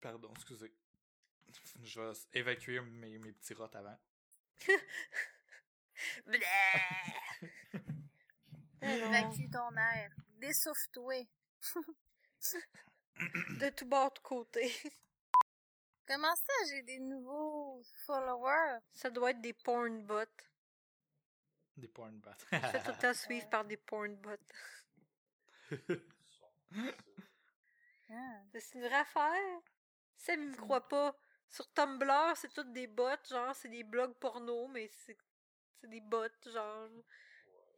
Pardon, excusez. Je vais évacuer mes, mes petits rots avant. Évacue ton air. Dessouffle-toi. de tout bord, de côté. Comment ça, j'ai des nouveaux followers? Ça doit être des porn bots. Des porn bots. Je fais tout le temps suivre par des porn bots. Ah. C'est une vraie affaire? Sam, il me croit pas. Sur Tumblr, c'est toutes des bots, genre, c'est des blogs porno, mais c'est des bots, genre.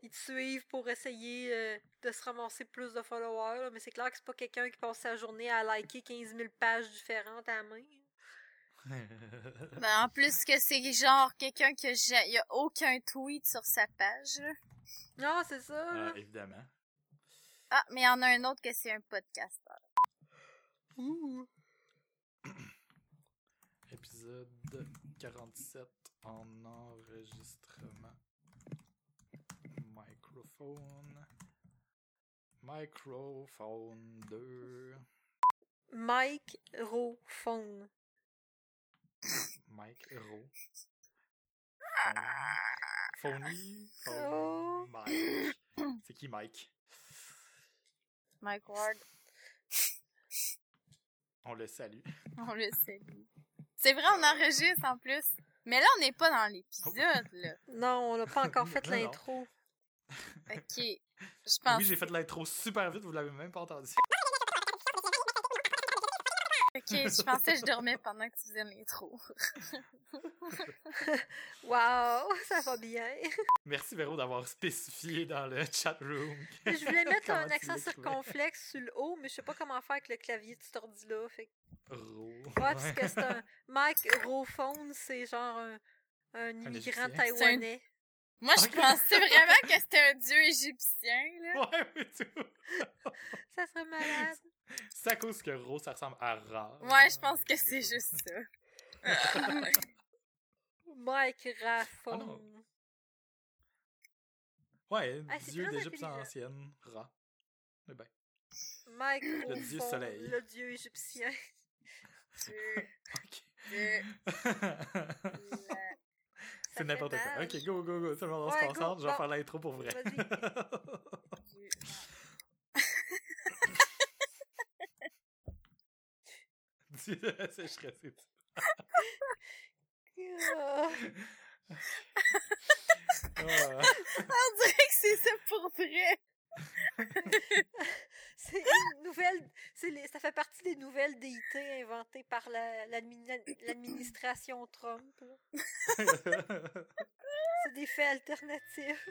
Ils te suivent pour essayer euh, de se ramasser plus de followers, là, mais c'est clair que c'est pas quelqu'un qui passe sa journée à liker 15 000 pages différentes à la main. Ben, en plus que c'est genre quelqu'un que j'ai... Il y a aucun tweet sur sa page. là. Non, c'est ça. là. Ah, évidemment. Ah, mais il y en a un autre que c'est un podcasteur. Ouh. Épisode 47 en enregistrement. Microphone. Microphone 2. Mike Rophone. Mike Hero. Phony. Oh. Mike. C'est qui Mike? Mike Ward, On le salue. on le salue. C'est vrai, on enregistre en plus. Mais là, on n'est pas dans l'épisode, là. Non, on n'a pas encore fait l'intro. Ok. Je pense. Oui, j'ai fait l'intro super vite, vous l'avez même pas entendu. Ok, je pensais que je dormais pendant que tu faisais l'intro. Wow, ça va bien. Merci Véro d'avoir spécifié dans le chat room. Je voulais mettre un accent circonflexe sur le haut, mais je sais pas comment faire avec le clavier de cet ordi-là. Fait que- Ro. Ouais, parce que c'est un Mike Rophone, c'est genre un, un immigrant taïwanais. Moi, je pensais vraiment que c'était un dieu égyptien, là. Ouais, mais tout. Ça serait malade. C'est à cause que Ro, ça ressemble à Ra. Ouais, je pense que c'est juste ça. Mike Ah Raphone. Ouais, Ah, dieu très d'Égypte ancienne, Ra. Eh ben, Mike Le dieu soleil. le dieu égyptien. Dieu, ok. dieu, la- C'est n'importe quoi. Ok, go, go, go. Tout le monde on Ouais, se go. concentre. Je vais Bon. faire l'intro pour vrai. Vas-y. Ah. Ah. On dirait que c'est ça pour vrai. C'est une nouvelle. c'est les- ça fait partie des nouvelles déités inventées par la- l'admini- l'administration Trump. C'est des faits alternatifs.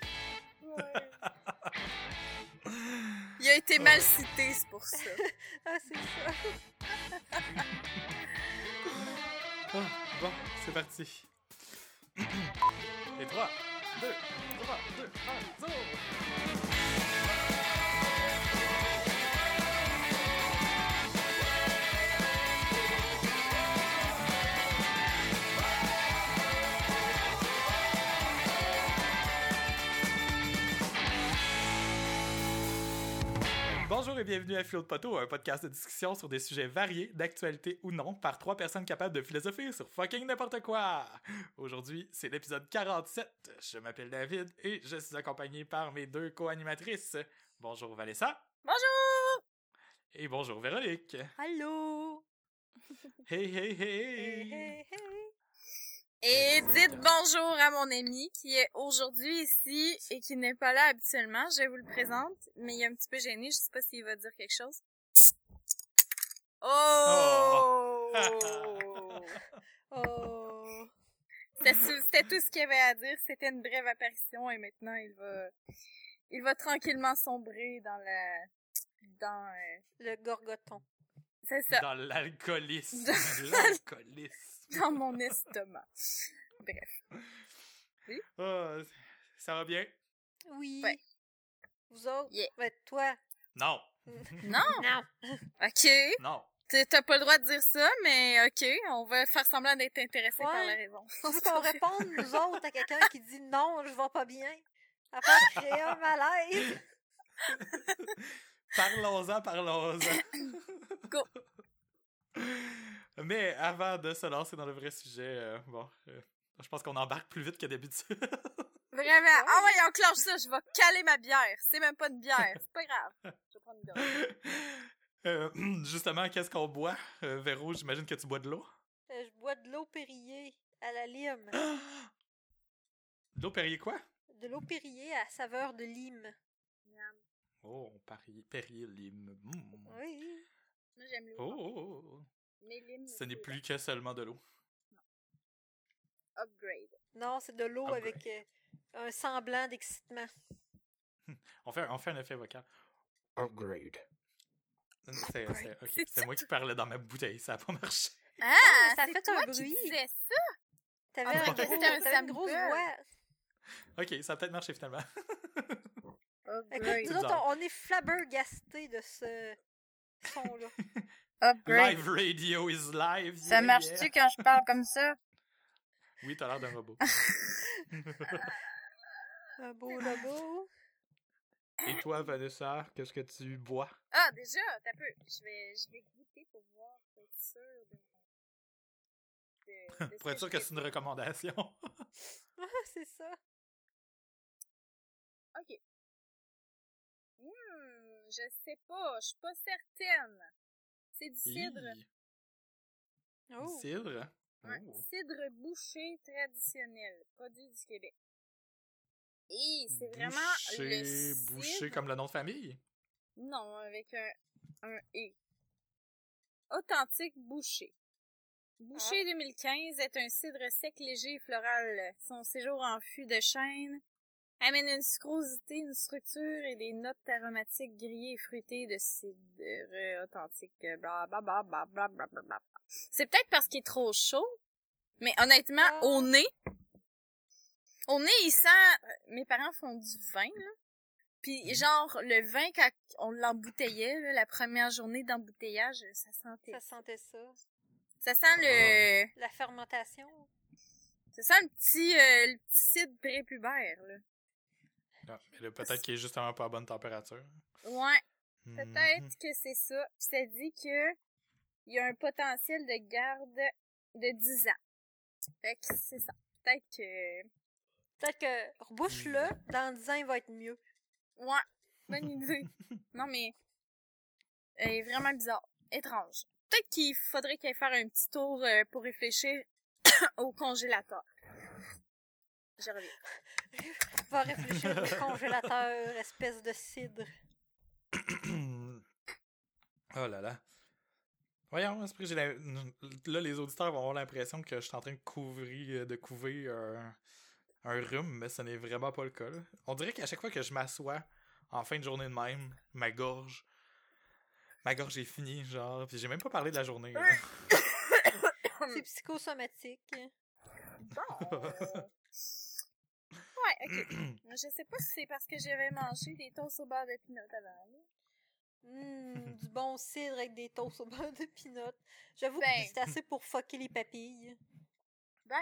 Il a été mal cité, c'est pour ça. Ah, c'est ça. Ah, bon, c'est parti. Et 3, 2, 3, 2, 1, 0. Et bienvenue à Philo de Poteau, un podcast de discussion sur des sujets variés, d'actualité ou non, par trois personnes capables de philosopher sur fucking n'importe quoi. Aujourd'hui, c'est l'épisode 47. Je m'appelle David et je suis accompagné par mes deux co-animatrices. Bonjour Vanessa Bonjour! et bonjour Véronique. Allô? Hey hey hey! Hey, hey, hey. Et dites bonjour à mon ami qui est aujourd'hui ici et qui n'est pas là habituellement. Je vous le présente, mais il est un petit peu gêné. Je sais pas s'il va dire quelque chose. Oh! Oh. C'était tout ce qu'il y avait à dire. C'était une brève apparition et maintenant il va, il va tranquillement sombrer dans la, dans, euh, Le gorgoton. c'est ça, Dans l'alcoolisme. Dans- L'alcoolisme. dans mon estomac. Bref. Ah, ça va bien? Oui. Ouais. Vous autres? Yeah. Ben, toi? Non. Non? Non. Ok. Non. T'as pas le droit de dire ça, mais ok, on va faire semblant d'être intéressé par la raison. On veut qu'on réponde, nous autres, à quelqu'un qui dit non, je vais pas bien. À part créer un malaise. Parlons-en, parlons-en. Go. Mais avant de se lancer dans le vrai sujet, euh, bon, euh, je pense qu'on embarque plus vite que d'habitude. Vraiment. Ah ouais, enclenche ça, je vais caler ma bière. C'est même pas une bière, c'est pas grave. Je vais prendre une bière. Euh, justement, qu'est-ce qu'on boit? Euh, Véro, j'imagine que tu bois de l'eau. Euh, je bois de l'eau Périllé à la lime. De l'eau Perrier quoi? De l'eau Périllé à saveur de lime. Miam. Oh, Perrier, Perrier lime. Mm. Oui. Moi, j'aime l'eau. Oh, oh, oh. Ce n'est plus que seulement de l'eau. Upgrade. Non, c'est de l'eau avec euh, un semblant d'excitement. On fait, on fait un effet vocal. Upgrade. C'est moi qui parlais dans ma bouteille, ça a pas marché. Ah, mais ça fait toi un qui bruit. disais ça? T'avais Ah, un gros- un t'avais une grosse sample. voix. Ok, ça a peut-être marché finalement. Écoute, Upgrade. nous autres, on, on est flabbergastés de ce son-là. Upgrade. Live radio is live. Ça yeah, marche-tu yeah. quand je parle comme ça? Oui, t'as l'air d'un robot. un beau logo. Et toi, Vanessa, qu'est-ce que tu bois? Ah, déjà, t'as peu. Je vais, je vais goûter pour voir, pour être sûr de... de, de ce Pour être sûr que c'est une recommandation. Ah, c'est ça. Ok. Hmm, je sais pas, je suis pas certaine. C'est du cidre. Hi. Oh. Cidre? Ouais, Oh. Cidre bouché traditionnel, produit du Québec. Et c'est vraiment le cidre... boucher comme le nom de famille? Non, avec un, un « et ». Authentique boucher. Boucher 2015 est un cidre sec, léger et floral. Son séjour en fût de chêne amène une sucrosité, une structure et des notes aromatiques grillées et fruitées de cidre authentique. Bla bla bla bla bla bla bla bla. C'est peut-être parce qu'il est trop chaud, mais honnêtement, Ah. au nez, au nez, il sent... Mes parents font du vin, là. Puis genre, le vin, quand on l'embouteillait, là, la première journée d'embouteillage, ça sentait... Ça sentait ça. Ça sent le... La fermentation. Ça sent le petit, euh, le petit cidre prépubère, là. Ah, mais là, peut-être qu'il est justement pas à bonne température. Ouais, Mhm. peut-être que c'est ça. Puis ça dit que il y a un potentiel de garde de 10 ans. Fait que c'est ça. Peut-être que... Peut-être que rebouche-le, dans 10 ans, il va être mieux. Ouais, bonne idée. non, mais... Elle est vraiment bizarre. Étrange. Peut-être qu'il faudrait qu'elle faire un petit tour euh, pour réfléchir au congélateur. Je reviens. Va réfléchir au congélateur, espèce de cidre. oh là là. Voyons, j'ai la- là, les auditeurs vont avoir l'impression que je suis en train de couvrir, de couver un, un rhume, mais ce n'est vraiment pas le cas. là. On dirait qu'à chaque fois que je m'assois en fin de journée de même, ma gorge, ma gorge est finie, genre, puis j'ai même pas parlé de la journée. C'est psychosomatique. Ok. Je sais pas si c'est parce que j'avais mangé des toasts au beurre de pinot avant. là. Hum, du bon cidre avec des toasts au beurre de pinot. J'avoue Ben. que c'est assez pour fucker les papilles. Ben,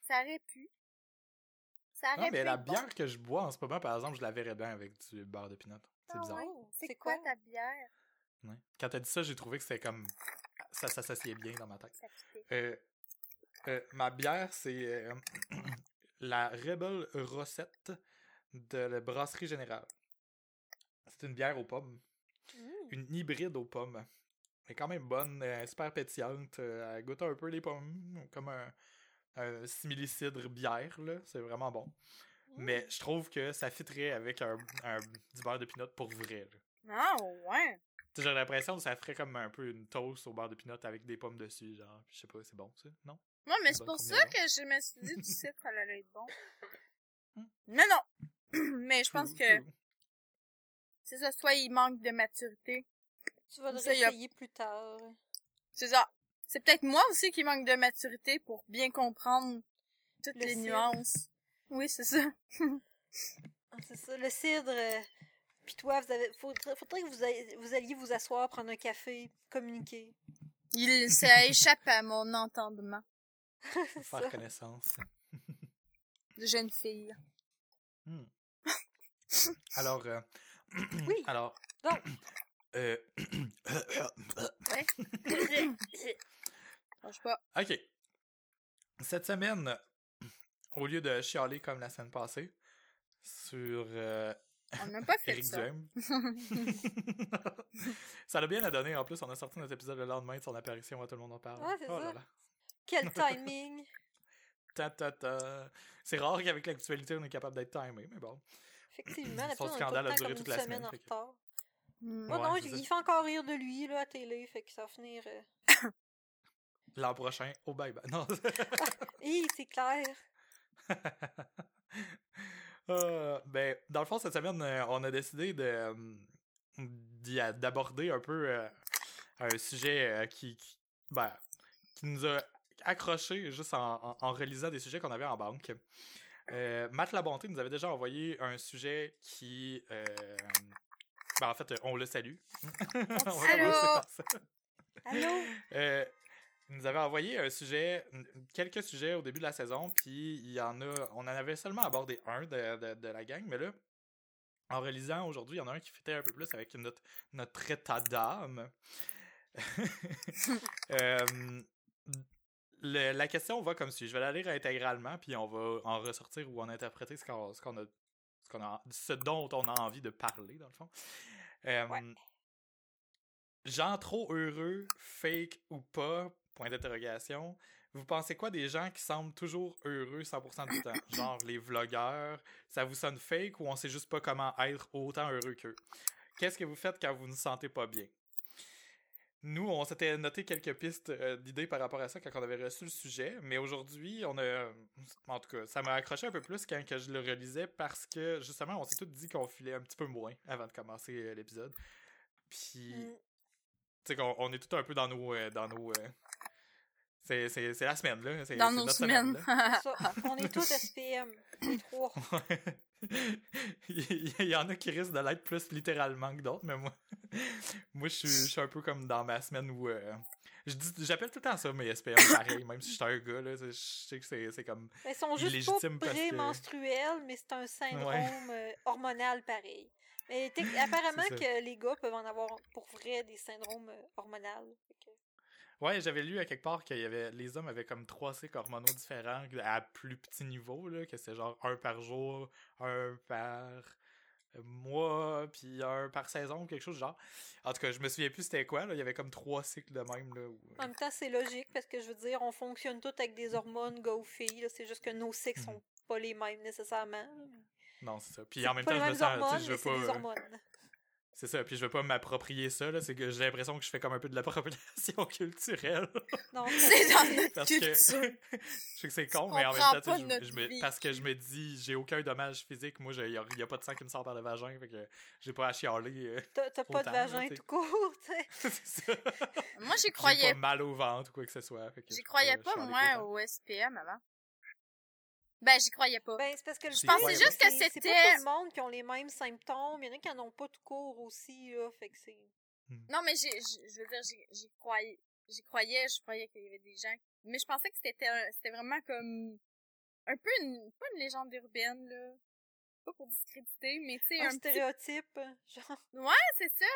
ça aurait pu. Ça aurait Non, mais pu la bon. bière que je bois en ce moment, par exemple, je la verrais bien avec du beurre de pinot. C'est Ah bizarre. ouais? Oh, C'est quoi quoi? ta bière? Ouais. Quand t'as dit ça, j'ai trouvé que c'était comme. Ça s'associait bien dans ma tête. Euh, euh, ma bière, c'est euh, la Rebel Rosette de la Brasserie Générale. C'est une bière aux pommes. Hum. Une hybride aux pommes. Elle est quand même bonne, euh, super pétillante. euh, elle goûte un peu les pommes, comme un, un simili-cidre bière, là. C'est vraiment bon. Mais je trouve que ça fitterait avec un, un- du beurre de pinot pour vrai, là. Ah, ouais. Tu sais, J'ai l'impression que ça ferait comme un peu une toast au beurre de pinot avec des pommes dessus, genre. Je sais pas, c'est bon, ça? Non? Ouais, mais c'est pour ça que je me suis dit du site, ça allait être bon. Mais non! mais je pense que c'est ça, soit il manque de maturité. Tu vas le Ça, y a- réessayer plus tard. C'est ça. C'est peut-être moi aussi qui manque de maturité pour bien comprendre toutes Le les cidre. nuances. Oui, c'est ça. Ah, C'est ça, le cidre. euh, Puis toi, vous avez, faudrait, faudrait que vous, ayez- vous alliez vous asseoir, prendre un café, communiquer. Il, ça échappe à mon entendement Faire connaissance. de jeune fille. Hmm. Alors, euh, Oui. alors, Donc. euh, pas. Ok. Cette semaine, au lieu de chialer comme la semaine passée sur euh, On n'a pas fait Eric ça. Duhem, ça l'a bien à donner. En plus, on a sorti notre épisode le lendemain de son apparition. Tout le monde en parle. Ouais, Oh là ça. là. Quel timing! Ta, ta, ta. C'est rare qu'avec l'actualité, on est capable d'être timé, mais bon. Effectivement, Son d'habitude, on est tout scandale le a temps duré comme toute une la semaine semaine, en fait que- retard. Moi, Ouais, non, il fait encore rire de lui, là, à télé, fait que ça va finir... euh, L'an prochain, au bye bye. Non. Hi, c'est clair! Euh, ben, dans le fond, cette semaine, euh, on a décidé de d'y a- d'aborder un peu euh, un sujet euh, qui, qui, ben, qui nous a accroché juste en, en- en relisant des sujets qu'on avait en banque. Euh, Matt Labonté nous avait déjà envoyé un sujet qui. euh, ben, en fait, on le salue. On Allô? Allô? Euh, il nous avait envoyé un sujet, quelques sujets au début de la saison, puis il y en a, on en avait seulement abordé un de, de, de la gang, mais là, en relisant aujourd'hui, il y en a un qui fitait un peu plus avec notre, notre état d'âme. Euh, le- la question va comme suit. Je vais la lire intégralement, puis on va en ressortir ou en interpréter ce qu'on a, ce qu'on a, ce dont on a envie de parler, dans le fond. Euh, Ouais. Gens trop heureux, fake ou pas, point d'interrogation. Vous pensez quoi des gens qui semblent toujours heureux 100% du temps? Genre les vlogueurs, ça vous sonne fake ou on sait juste pas comment être autant heureux qu'eux? Qu'est-ce que vous faites quand vous ne sentez pas bien? Nous, on s'était noté quelques pistes euh, d'idées par rapport à ça quand on avait reçu le sujet, mais aujourd'hui, on a... En tout cas, ça m'a accroché un peu plus quand que je le relisais parce que, justement, on s'est tous dit qu'on filait un petit peu moins avant de commencer euh, l'épisode. Puis, Mm. tu sais qu'on on est tout un peu dans nos... euh, dans nos euh, c'est, c'est, c'est la semaine, là. C'est, Dans c'est nos notre semaines. là. Ça, on est tous SPM, les trois. il y- en a qui risquent de l'être plus littéralement que d'autres, mais moi, moi je suis, je suis un peu comme dans ma semaine où. euh, je dis- j'appelle tout le temps ça mes SPM pareil, même si je suis un gars, là, je sais que c'est, c'est comme. Mais ils sont juste pas parce que- prémenstruels, mais c'est un syndrome Ouais. euh, hormonal pareil. Mais apparemment que les gars peuvent en avoir pour vrai des syndromes euh, hormonaux. Ouais, j'avais lu à quelque part que y avait, les hommes avaient comme trois cycles hormonaux différents à plus petit niveau, là, que c'est genre un par jour, un par mois, puis un par saison, ou quelque chose du genre. En tout cas, je me souviens plus c'était quoi, là. Il y avait comme trois cycles de même, là. où- En même temps, c'est logique parce que je veux dire, on fonctionne tous avec des hormones ou filles. C'est juste que nos cycles Mhm. sont pas les mêmes nécessairement. Non, c'est ça. Puis en même temps, je me sens, hormones, je veux pas. C'est ça, puis je veux pas m'approprier ça, là, c'est que j'ai l'impression que je fais comme un peu de l'appropriation culturelle. Non, C'est dans notre Parce que culture. je sais que c'est con, Tu mais en même temps, tu sais, pas je- je me- parce que je me dis, j'ai aucun dommage physique, moi, il y, a, y a pas de sang qui me sort par le vagin, fait que j'ai pas à chialer. euh, T'as pas de vagin tout court, tu sais. c'est ça. Moi, j'y J'ai croyais pas mal au ventre ou quoi que ce soit. que J'y croyais pas, moi, au SPM avant. Ben, j'y croyais pas. Ben, c'est parce que Je pensais juste que C'est c'était- pas tout le monde qui ont les mêmes symptômes. Il y en a qui en ont pas tout court aussi, là. Fait que c'est. Non, mais j'ai, je veux dire, j'y, j'y croyais, j'y croyais, je croyais qu'il y avait des gens, mais je pensais que c'était, un- c'était vraiment comme, un peu une, pas une légende urbaine, là. Pas pour discréditer, mais tu sais, Un un petit stéréotype, genre. Ouais, c'est ça.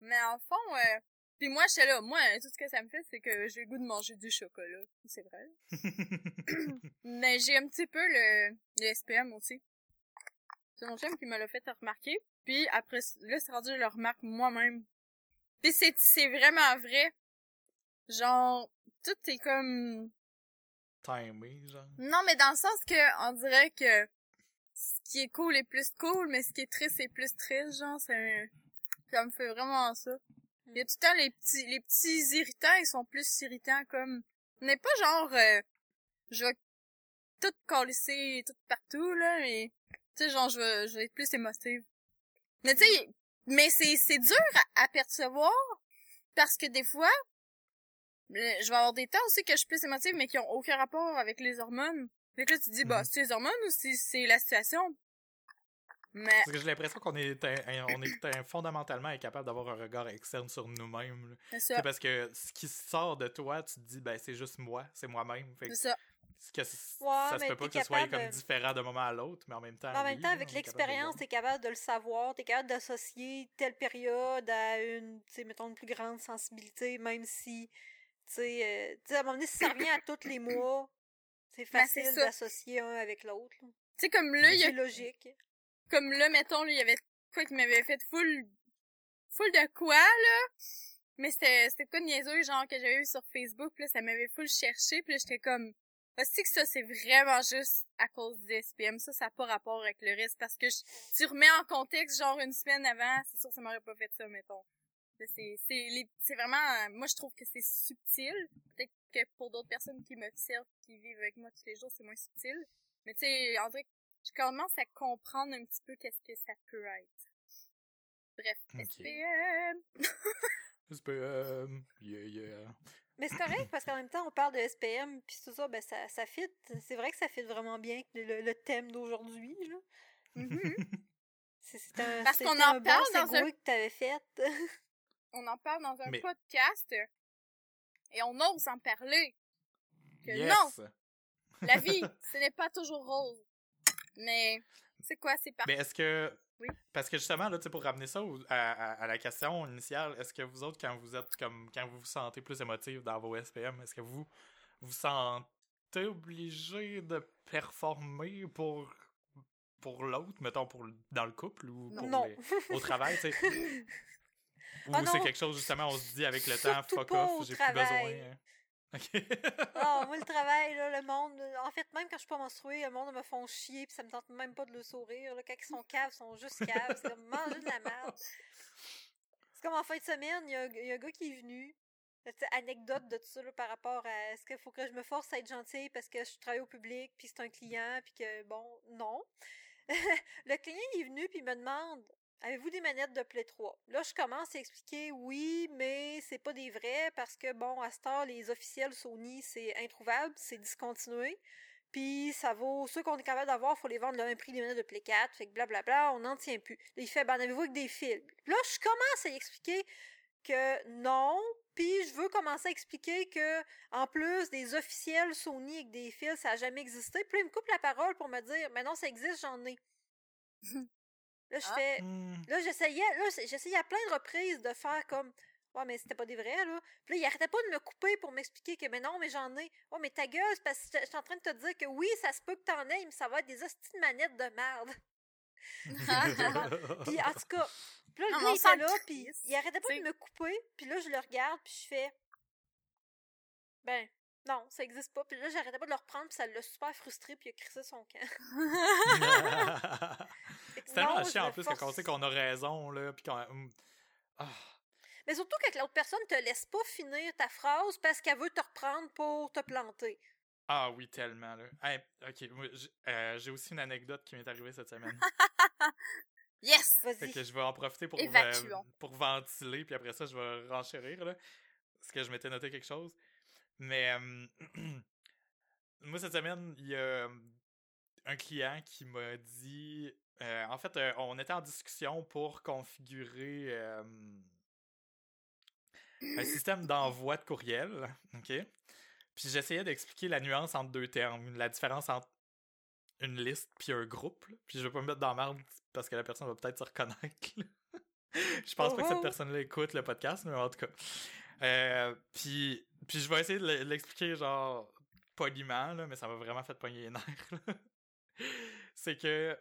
Mais en fond, euh, puis moi, j'étais là, moi, tout ce que ça me fait, c'est que j'ai le goût de manger du chocolat. C'est vrai. Mais j'ai un petit peu le, le SPM aussi. C'est mon chum qui me l'a fait remarquer. Puis après, là, c'est rendu, je le remarque moi-même. Puis c'est, c'est vraiment vrai. Genre, tout est comme... Timé, genre. Non, mais dans le sens que, on dirait que ce qui est cool est plus cool, mais ce qui est triste est plus triste, genre, c'est un... Ça me fait vraiment ça. Il y a tout le temps les petits, les petits irritants, ils sont plus irritants comme... On n'est pas genre, euh, je vais tout calisser tout partout, là, mais, tu sais, genre, je vais, je vais être plus émotive. Mais tu sais, mais c'est, c'est dur à, à percevoir, parce que des fois, je vais avoir des temps aussi que je suis plus émotive, mais qui ont aucun rapport avec les hormones. Fait que là, tu te dis, bah, Mhm. c'est les hormones ou c'est, c'est la situation? Mais, Parce que j'ai l'impression qu'on est, un- un- on est un- fondamentalement incapable d'avoir un regard externe sur nous-mêmes. c'est parce que ce qui sort de toi, tu te dis, ben, c'est juste moi, c'est moi-même. C'est ça. que Ouais, ça se peut pas que ce soit comme de- différent d'un moment à l'autre, mais en même temps. En même temps, avec l'expérience, t'es capable de le savoir, t'es capable d'associer telle période à une, tu sais, mettons, une plus grande sensibilité, même si, tu tu sais, euh, tu sais, à un moment donné, si ça revient à tous les mois, c'est Ben, facile d'associer un avec l'autre. Tu sais, comme là, il y a C'est logique. Comme là, mettons, il y avait quoi qui m'avait fait full, full de quoi, là? Mais c'était, c'était quoi de niaiseux, genre, que j'avais eu sur Facebook, là, ça m'avait full cherché, puis là, j'étais comme, c'est que ça, c'est vraiment juste à cause du SPM. Ça, ça n'a pas rapport avec le reste, parce que je- tu remets en contexte, genre, une semaine avant, c'est sûr ça m'aurait pas fait ça, mettons. C'est, c'est, c'est vraiment, moi, je trouve que c'est subtil. Peut-être que pour d'autres personnes qui m'observent, qui vivent avec moi tous les jours, c'est moins subtil. Mais tu sais, en vrai, je commence à comprendre un petit peu qu'est-ce que ça peut être. Bref. SPM. SPM, yeah, yeah. Mais c'est correct parce qu'en même temps, on parle de SPM, puis tout ça, ben ça, ça fit. C'est vrai que ça fit vraiment bien le, le thème d'aujourd'hui. là. Mhm. C'est c'est un, Parce qu'on en un parle bon dans un- que t'avais fait. On en parle dans un Mais- podcast et on ose en parler. Que yes! non, la vie, ce n'est pas toujours rose. Mais c'est quoi, c'est parti. Mais est-ce que. Oui. Parce que justement, là, tu sais, pour ramener ça au- à, à- à la question initiale, est-ce que vous autres, quand vous êtes comme. Quand vous vous sentez plus émotif dans vos SPM, est-ce que vous vous sentez obligé de performer pour. pour l'autre, mettons, pour, le- dans le couple ou pour Non. les- au travail, tu sais? Ou Ah c'est quelque chose, justement, on se dit avec le temps, fuck off, j'ai plus besoin. Travail. hein. Ok. Ah, moi, le travail, là, le monde. En fait, même quand je suis pas menstruée, le monde me font chier, puis ça me tente même pas de le sourire. Là. Quand ils sont caves, ils sont juste caves. C'est comme manger de la merde. C'est comme en fin de semaine, il y, a un- il y a un gars qui est venu. Anecdote de tout ça là, par rapport à est-ce qu'il faut que je me force à être gentille parce que je travaille au public, puis c'est un client, puis que bon, non. le client il est venu, puis il me demande Avez-vous des manettes de Play 3? Là, je commence à expliquer oui, mais c'est pas des vrais parce que, bon, à cette heure, les officiels Sony, c'est introuvable, c'est discontinué. Puis ça vaut, ceux qu'on est capable d'avoir, faut les vendre le même prix des manettes de Play 4. Fait que blablabla, on n'en tient plus. Là, il fait, ben, en avez-vous avec des fils? Là, je commence à expliquer que non, puis je veux commencer à expliquer que, en plus des officiels Sony avec des fils, ça n'a jamais existé. Puis il me coupe la parole pour me dire, mais non, ça existe, j'en ai. Là, je Ah. fais, Hmm. Là, j'essayais, là, j'essayais à plein de reprises de faire comme. Ouais, mais c'était pas des vrais, là. Puis là, il arrêtait pas de me couper pour m'expliquer que, mais non, mais j'en ai. Ouais, mais ta gueule, c'est parce que je suis en train de te dire que oui, ça se peut que t'en aies, mais ça va être des hosties de manettes de merde. Puis en tout cas, puis là, le Non, gars, il était là, puis il arrêtait pas t'sais. de me couper. Puis là, je le regarde, puis je fais. Ben, non, ça existe pas. Puis là, j'arrêtais pas de le reprendre, puis ça l'a super frustré, puis il a crissé son camp. Que C'est tellement non, chiant en plus que quand on force- sait qu'on a raison, là, pis qu'on. hum, Ah. Mais surtout quand l'autre personne te laisse pas finir ta phrase parce qu'elle veut te reprendre pour te planter. Ah oui, tellement, là. Hey, ok, j'ai euh, j'ai aussi une anecdote qui m'est arrivée cette semaine. Yes! fait Vas-y. que je vais en profiter pour, euh, pour ventiler, puis après ça, je vais renchérir, là. Parce que je m'étais noté quelque chose. Mais, euh, moi, cette semaine, il y a un client qui m'a dit. Euh, en fait, euh, on était en discussion pour configurer euh, un système d'envoi de courriel. OK? Puis j'essayais d'expliquer la nuance entre deux termes, la différence entre une liste puis un groupe. là. Puis je vais pas me mettre dans la merde parce que la personne va peut-être se reconnaître. là. je pense pas que Oh, cette oh. personne-là écoute le podcast, mais en tout cas. Euh, puis, puis je vais essayer de l'expliquer genre poliment, là, mais ça m'a vraiment fait pogner les nerfs. C'est que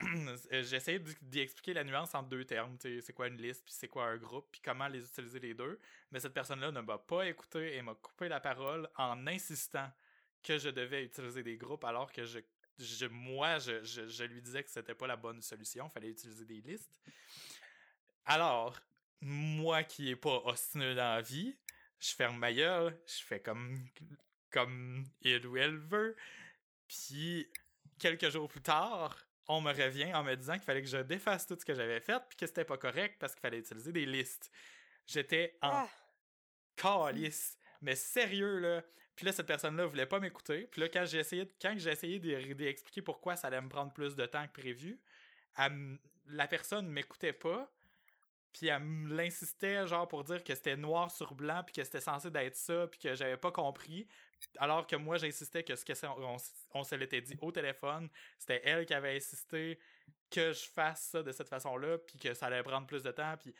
j'ai essayé d'y expliquer la nuance entre deux termes. C'est quoi une liste, puis c'est quoi un groupe, puis comment les utiliser les deux. Mais cette personne-là ne m'a pas écouté et m'a coupé la parole en insistant que je devais utiliser des groupes alors que je, moi, je, je, lui disais que c'était pas la bonne solution, fallait utiliser des listes. Alors, moi qui est pas ostineux dans la vie, je ferme ma gueule, je fais comme, comme il ou elle veut, puis quelques jours plus tard, on me revient en me disant qu'il fallait que je défasse tout ce que j'avais fait, puis que c'était pas correct parce qu'il fallait utiliser des listes. J'étais en Ah, calice. Mais sérieux, là. Puis là, cette personne-là voulait pas m'écouter. Puis là, quand j'ai essayé, quand j'ai essayé d'expliquer pourquoi ça allait me prendre plus de temps que prévu, elle la personne m'écoutait pas. Puis elle l'insistait, genre, pour dire que c'était noir sur blanc, puis que c'était censé d'être ça, puis que j'avais pas compris. Alors que moi, j'insistais que ce que c'est- on, on se l'était dit au téléphone, c'était elle qui avait insisté que je fasse ça de cette façon-là, puis que ça allait prendre plus de temps, puis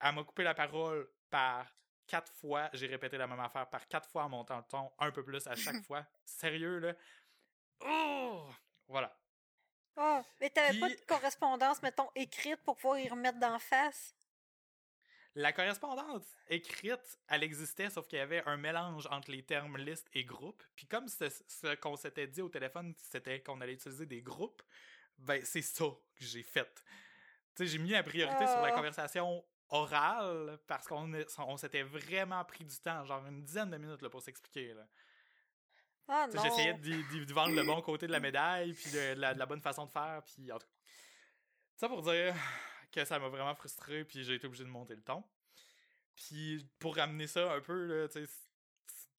elle m'a coupé la parole par quatre fois, j'ai répété la même affaire par quatre fois en montant le ton un peu plus à chaque fois. Sérieux, là? Oh! Voilà. Ah, mais t'avais pas de correspondance, mettons, écrite pour pouvoir y remettre d'en face? La correspondance écrite, elle existait, sauf qu'il y avait un mélange entre les termes liste et groupe. Puis comme ce qu'on s'était dit au téléphone, c'était qu'on allait utiliser des groupes, ben c'est ça que j'ai fait. Tu sais, j'ai mis la priorité sur la Ah. conversation orale parce qu'on on s'était vraiment pris du temps, genre une dizaine de minutes là, pour s'expliquer. Ah non. J'essayais d'y vendre le bon côté de la médaille, puis de, de la, de la bonne façon de faire, puis en tout cas. Ça pour dire que ça m'a vraiment frustré, puis j'ai été obligé de monter le ton. Puis pour ramener ça un peu, là, tu sais,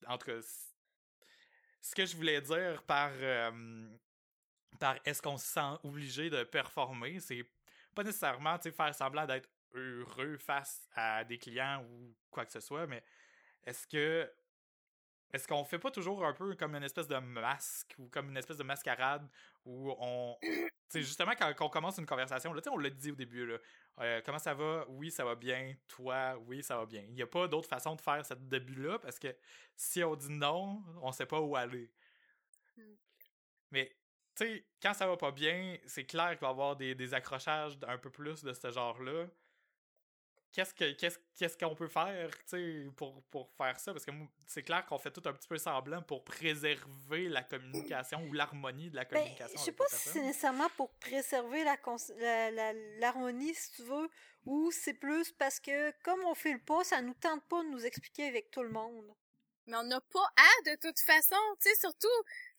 en tout cas, c- ce que je voulais dire par, euh, par est-ce qu'on se sent obligé de performer, c'est pas nécessairement tu sais, faire semblant d'être heureux face à des clients ou quoi que ce soit, mais est-ce que est-ce qu'on fait pas toujours un peu comme une espèce de masque ou comme une espèce de mascarade où on. Sais, justement, quand, quand on commence une conversation, là, tu sais, on l'a dit au début, là. euh, comment ça va? Oui, ça va bien. Toi, oui, ça va bien. Il n'y a pas d'autre façon de faire ce début-là parce que si on dit non, on sait pas où aller. Mm. Mais, tu sais, quand ça va pas bien, c'est clair qu'il va y avoir des, des accrochages un peu plus de ce genre-là. Qu'est-ce que qu'est-ce qu'est-ce qu'on peut faire, tu sais, pour, pour faire ça? Parce que c'est clair qu'on fait tout un petit peu semblant pour préserver la communication ou l'harmonie de la Ben, communication. je sais pas si c'est nécessairement pour préserver la cons- la- la- l'harmonie, si tu veux, ou c'est plus parce que, comme on fait le pas, ça nous tente pas de nous expliquer avec tout le monde. Mais on n'a pas à, de toute façon. Tu sais, surtout,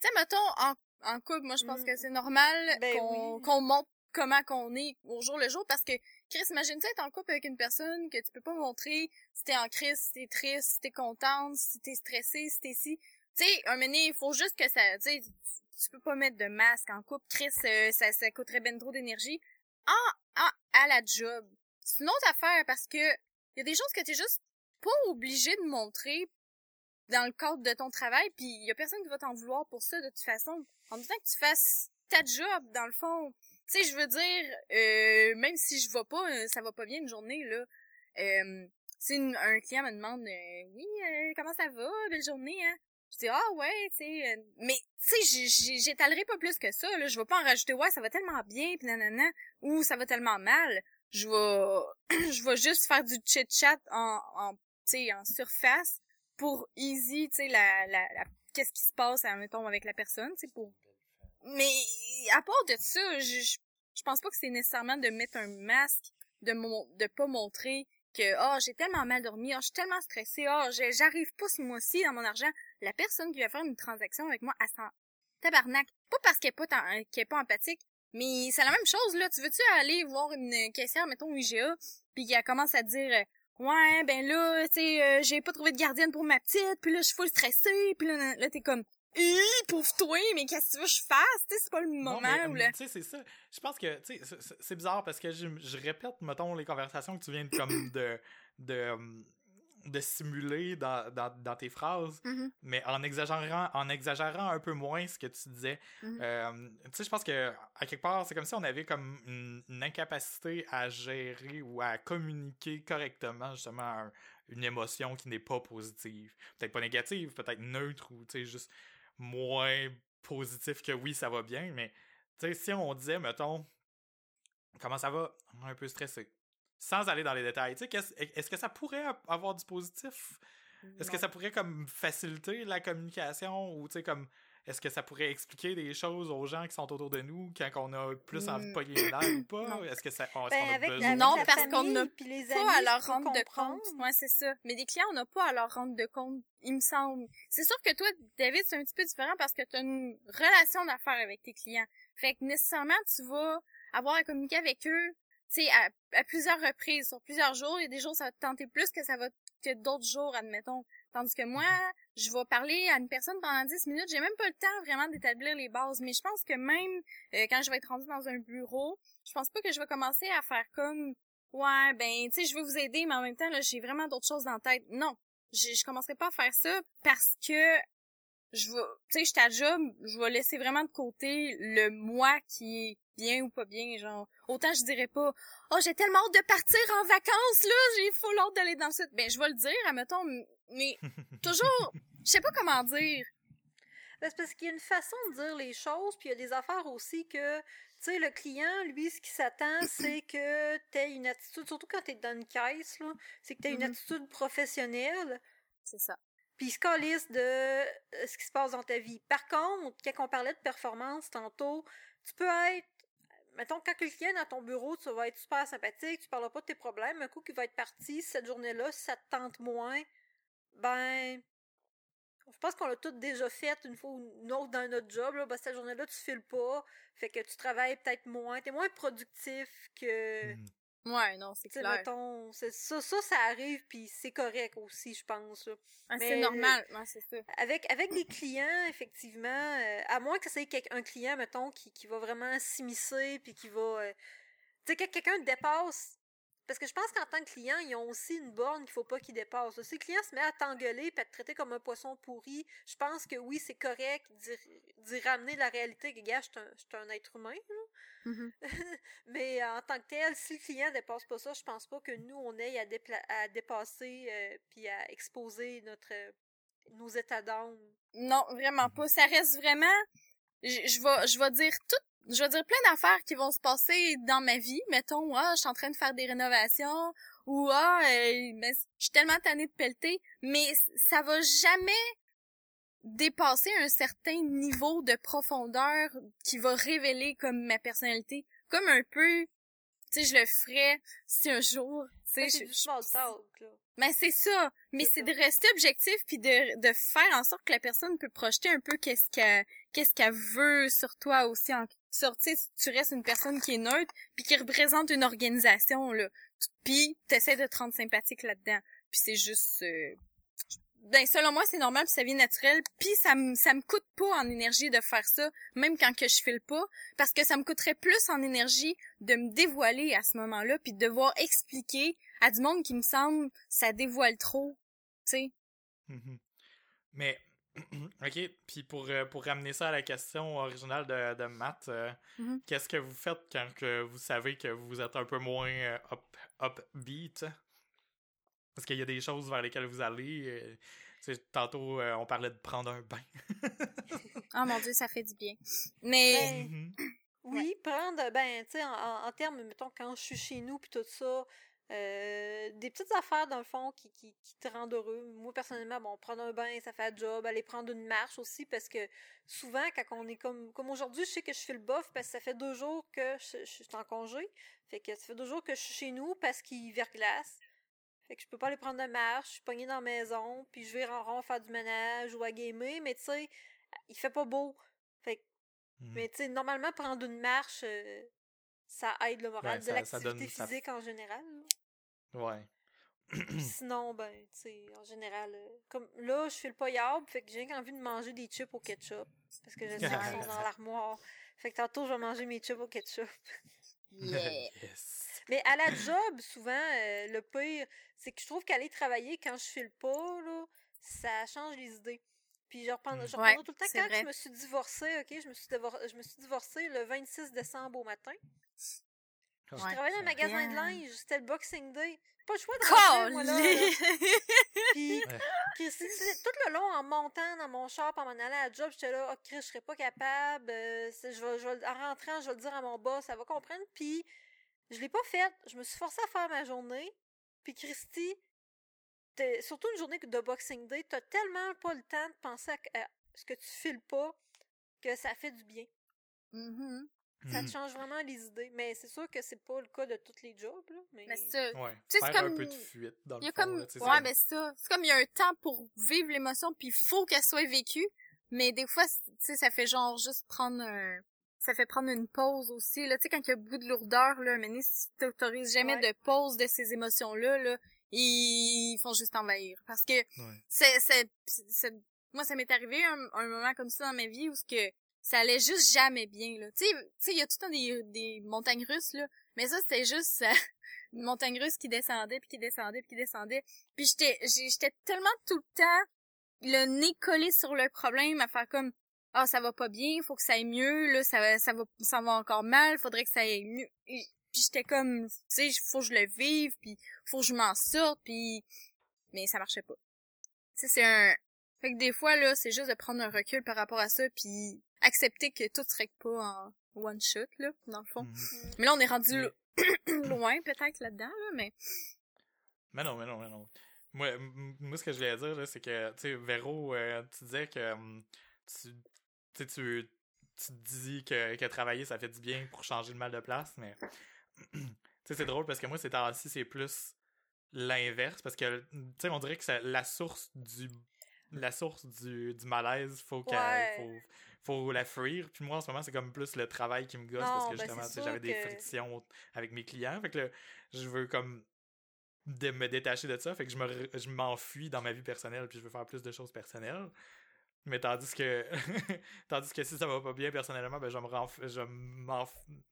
tu sais, mettons, en, en couple, moi, je pense Mm. que c'est normal Ben qu'on oui. qu'on montre comment qu'on est au jour le jour parce que, Chris, imagine-tu être en couple avec une personne que tu peux pas montrer si t'es en crise, si t'es triste, si t'es contente, si t'es stressé, si t'es si. Tu sais, un moment, il faut juste que ça, tu tu- peux pas mettre de masque en couple. Chris, euh, ça, ça coûterait ben trop d'énergie. En, en, à la job. C'est une autre affaire parce que y a des choses que t'es juste pas obligé de montrer dans le cadre de ton travail, puis y a personne qui va t'en vouloir pour ça de toute façon. En temps que tu fasses ta job, dans le fond. Sais, je veux dire, euh, même si je vais pas, euh, ça va pas bien une journée, là. Euh, si un client me demande, euh, oui, comment ça va, belle journée, hein? Je dis, ah ouais, tu sais, mais tu sais, j'étalerai pas plus que ça, là. Je vais pas en rajouter, ouais, ça va tellement bien, pis nanana, ou ça va tellement mal. Je vais, je vais juste faire du chit-chat en, en, en surface pour easy, tu sais, la, la, la- qu'est-ce qui se passe, mettons, avec la personne, tu sais, pour... Mais, à part de ça, je, je, pense pas que c'est nécessairement de mettre un masque, de mon, de pas montrer que, oh, j'ai tellement mal dormi, oh, je suis tellement stressée, oh, j'arrive pas ce mois-ci dans mon argent. La personne qui va faire une transaction avec moi, elle s'en tabarnak. Pas parce qu'elle est pas, qu'elle est pas empathique, mais c'est la même chose, là. Tu veux-tu aller voir une caissière, mettons, IGA, puis elle commence à dire, ouais, ben là, tu sais, euh, j'ai pas trouvé de gardienne pour ma petite, puis là, je suis full stressée, puis là, là t'es comme, Hi, pauvre toi, mais qu'est-ce que tu veux que je fasse? C'est pas le Non, moment mais, où là. Tu sais, c'est ça. Je pense que, tu sais, c'est- bizarre parce que je, je répète, mettons, les conversations que tu viens de, comme de, de, de simuler dans, dans, dans tes phrases, Mhm, mais en exagérant, en exagérant un peu moins ce que tu disais. mhm. Euh, tu sais, je pense que, à quelque part, c'est comme si on avait comme une, une incapacité à gérer ou à communiquer correctement, justement, un- une émotion qui n'est pas positive. Peut-être pas négative, peut-être neutre ou, tu sais, juste moins positif que oui, ça va bien, mais, tu sais, si on disait, mettons, comment ça va? Un peu stressé. Sans aller dans les détails, tu sais, qu'est-ce- est-ce que ça pourrait avoir du positif? Est-ce que ça pourrait comme faciliter la communication ou tu sais comme est-ce que ça pourrait expliquer des choses aux gens qui sont autour de nous quand on a plus envie de Mm. pogner les nerfs ou pas? Est-ce que ça on, Ben, qu'on a avec, besoin avec Non, parce qu'on n'a pas à leur rendre de compte. Ouais, c'est ça. Mais des clients, on n'a pas à leur rendre de compte, il me semble. C'est sûr que toi, David, c'est un petit peu différent parce que tu as une relation d'affaires avec tes clients. Fait que nécessairement, tu vas avoir à communiquer avec eux, tu sais, à, à plusieurs reprises, sur plusieurs jours. Il y a des jours, ça va te tenter plus que ça va que d'autres jours, admettons. Tandis que moi, je vais parler à une personne pendant 10 minutes. J'ai même pas le temps vraiment d'établir les bases. Mais je pense que même euh, quand je vais être rendue dans un bureau, je pense pas que je vais commencer à faire comme Ouais, ben, tu sais, je veux vous aider, mais en même temps, là, j'ai vraiment d'autres choses la tête. Non. Je, je commencerai pas à faire ça parce que je vais, tu sais, je suis job, je vais laisser vraiment de côté le moi qui est bien ou pas bien, genre. Autant je dirais pas, oh, j'ai tellement hâte de partir en vacances, là, j'ai full hâte d'aller dans le sud. Ben, je vais le dire, admettons, mais toujours, je sais pas comment dire. Ben, c'est parce qu'il y a une façon de dire les choses, puis il y a des affaires aussi que, tu sais, le client, lui, ce qui s'attend, c'est que tu aies une attitude, surtout quand tu es dans une caisse, là, c'est que tu une Mhm. attitude professionnelle, C'est ça. puis il se calisse de euh, ce qui se passe dans ta vie. Par contre, quand on parlait de performance tantôt, tu peux être, mettons, quand est dans ton bureau, tu vas être super sympathique, tu parleras pas de tes problèmes, un coup qui va être parti, cette journée-là, si ça te tente moins, ben, je pense qu'on l'a tout déjà fait une fois ou une autre dans notre job, là, ben, cette journée-là, tu files pas, fait que tu travailles peut-être moins, t'es moins productif que... Mhm. Ouais, non, c'est clair. mettons, c'est- ça, ça, ça arrive, puis c'est correct aussi, je pense. Ah, c'est normal, ouais, c'est ça. Avec, avec des clients, effectivement, euh, à moins que c'est un client, mettons, qui, qui va vraiment s'immiscer, puis qui va... euh, tu sais, que quelqu'un dépasse... Parce que je pense qu'en tant que client, ils ont aussi une borne qu'il faut pas qu'ils dépassent. Si le client se met à t'engueuler puis à te traiter comme un poisson pourri, je pense que oui, c'est correct d'y ramener la réalité que, gars, je suis un, être humain. Mhm. Mais euh, en tant que tel, si le client dépasse pas ça, je pense pas que nous, on ait à, à dépasser euh, puis à exposer notre euh, nos états d'âme. Non, vraiment pas. Ça reste vraiment. Je, je vais, je vais dire tout. Je vais dire plein d'affaires qui vont se passer dans ma vie. Mettons, ah, je suis en train de faire des rénovations, ou ah, euh, ben, je suis tellement tannée de pelleter, mais ça va jamais dépasser un certain niveau de profondeur qui va révéler comme ma personnalité, comme un peu. Tu sais, je le ferais si un jour, tu sais, je- du small talk, là. mais c'est ça. Mais C'est de rester objectif puis de, de faire en sorte que la personne peut projeter un peu qu'est-ce qu'elle qu'est-ce qu'elle veut sur toi aussi en sur tu restes une personne qui est neutre puis qui représente une organisation là. Puis t'essaies de te rendre sympathique là-dedans. Puis c'est juste euh, ben selon moi c'est normal puis ça vient naturel puis ça me ça me coûte pas en énergie de faire ça même quand que je file pas parce que ça me coûterait plus en énergie de me dévoiler à ce moment-là puis de devoir expliquer à du monde qui me semble ça dévoile trop, tu sais. Mhm. Mais, ok, puis pour, euh, pour ramener ça à la question originale de, de Matt, euh, Mhm. qu'est-ce que vous faites quand que vous savez que vous êtes un peu moins euh, up, upbeat? Parce qu'il y a des choses vers lesquelles vous allez. euh, tantôt, euh, on parlait de prendre un bain. Oh mon dieu, ça fait du bien. Mais Ben, Mhm. Oui, prendre, ben, tu sais, en, en, en termes, mettons, quand je suis chez nous, puis tout ça, euh, des petites affaires, dans le fond, qui, qui, qui te rendent heureux. Moi, personnellement, bon, prendre un bain, ça fait un job. Aller prendre une marche aussi, parce que souvent, quand on est comme, comme aujourd'hui, je sais que je fais le bof, parce que ça fait deux jours que je, je suis en congé. Fait que ça fait deux jours que je suis chez nous, parce qu'il verglace. Fait que je peux pas aller prendre de marche, je suis pognée dans la maison, puis je vais en rond faire du ménage ou à gamer, mais tu sais, il fait pas beau. Fait que Mhm. mais tu sais, normalement, prendre une marche, euh, ça aide le moral Ouais, de l'activité ça- physique en général. Ouais. Puis sinon, ben, tu sais, en général, euh, comme là, je fais le paillard, fait que j'ai envie de manger des chips au ketchup. Parce que je sais qu'ils sont dans l'armoire. Fait que tantôt, je vais manger mes chips au ketchup. yeah. yes. Mais à la job, souvent, euh, le pire, c'est que je trouve qu'aller travailler quand je file pas, là, ça change les idées. Puis je reprends, je Ouais, reprends tout le temps quand vrai. je me suis divorcée, ok, je me suis, divor- je me suis divorcée le 26 décembre au matin. Je Ouais. travaillais dans un magasin de Bien. linge, c'était le Boxing Day. Pas le choix de rentrer, moi, là. là. Puis, Ouais. Christy, tu sais, tout le long, en montant dans mon char, en m'en allant à la job, j'étais là, oh, Chris, je serais pas capable. euh, je vais, je vais- en rentrant, je vais le dire à mon boss, ça va comprendre. Puis, je l'ai pas fait. Je me suis forcée à faire ma journée. Puis, Christy, t'es- surtout une journée de Boxing Day, t'as tellement pas le temps de penser à, à ce que tu files pas que ça fait du bien. Mhm. Ça te change vraiment les idées. Mais c'est sûr que c'est pas le cas de tous les jobs, là. Mais, Mais c'est ça. Ouais. Tu sais, c'est Faire comme- un peu de fuite dans Il y le a fond, comme là, ouais comme- c'est ça c'est comme il y a un temps pour vivre l'émotion puis il faut qu'elle soit vécue mais des fois tu sais ça fait genre juste prendre un ça fait prendre une pause aussi là tu sais quand il y a beaucoup de lourdeur là mais si tu t'autorises jamais Ouais. de pause de ces émotions là ils font juste envahir parce que Ouais. c'est c'est c'est- moi ça m'est arrivé un, un moment comme ça dans ma vie où ce que ça allait juste jamais bien là tu sais il y a tout le temps des des montagnes russes là mais ça c'était juste une montagne russe qui descendait puis qui descendait puis qui descendait puis j'étais j'étais tellement tout le temps le nez collé sur le problème à faire comme ah, ça va pas bien, faut que ça aille mieux, là, ça va, ça va, ça va encore mal, faudrait que ça aille mieux. Puis j'étais comme, tu sais, faut que je le vive, puis faut que je m'en sorte, puis mais ça marchait pas. Tu sais, c'est un, fait que des fois là, c'est juste de prendre un recul par rapport à ça, puis accepter que tout se règle pas en one shot là, dans le fond. Mhm. Mais là, on est rendu Mais- loin peut-être là-dedans là, mais Mais non, mais non, mais non. Moi, moi ce que je voulais dire, là, c'est que, tu sais, Véro, euh, tu disais que hum, tu, tu, sais, tu, tu te dis que, que travailler, ça fait du bien pour changer le mal de place, mais, tu sais, c'est drôle parce que moi, ces temps-ci, c'est plus l'inverse, parce que, tu sais, on dirait que ça- la source du la source du, du malaise, faut qu'elle Ouais. faut, faut la fuir. Puis moi, en ce moment, c'est comme plus le travail qui me gosse Non, parce que ben, justement, j'avais des frictions avec mes clients. Fait que là, je veux comme de me détacher de ça. Fait que je me re- je m'enfuis dans ma vie personnelle puis je veux faire plus de choses personnelles. Mais tandis que tandis que si ça va pas bien personnellement, ben je vais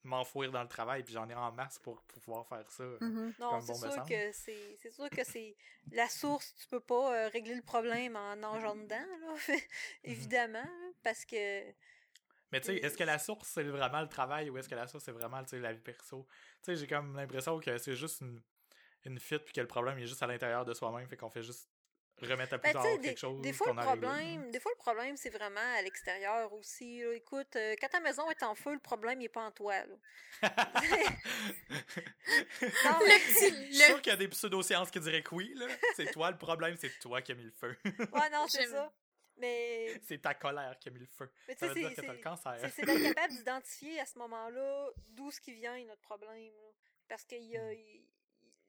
m'enfouir dans le travail puis j'en ai en masse pour, pour pouvoir faire ça. Mhm. Non, c'est bon sûr que c'est c'est sûr que c'est la source, tu peux pas euh, régler le problème en nageant dedans là, évidemment, là, parce que Mais tu sais, est-ce que la source c'est vraiment le travail ou est-ce que la source c'est vraiment la vie perso? Tu sais, j'ai comme l'impression que c'est juste une, une fuite puis que le problème il est juste à l'intérieur de soi-même, fait qu'on fait juste remettre à plus Ben, tard sais, quelque des, chose des fois, le problème, des fois, le problème, c'est vraiment à l'extérieur aussi. là. Écoute, euh, quand ta maison est en feu, le problème, il est pas en toi. Là. Non, Le petit, Je suis le sûr qu'il y a des pseudosciences qui diraient que oui. C'est toi le problème, c'est toi qui as mis le feu. Ouais, non, c'est ça. Mais, c'est ta colère qui a mis le feu. mais Ça veut dire c'est- que t'as le c'est- cancer. c'est c'est d'être capable d'identifier à ce moment-là d'où ce qui vient notre problème. là. Parce qu'il y a, Mm.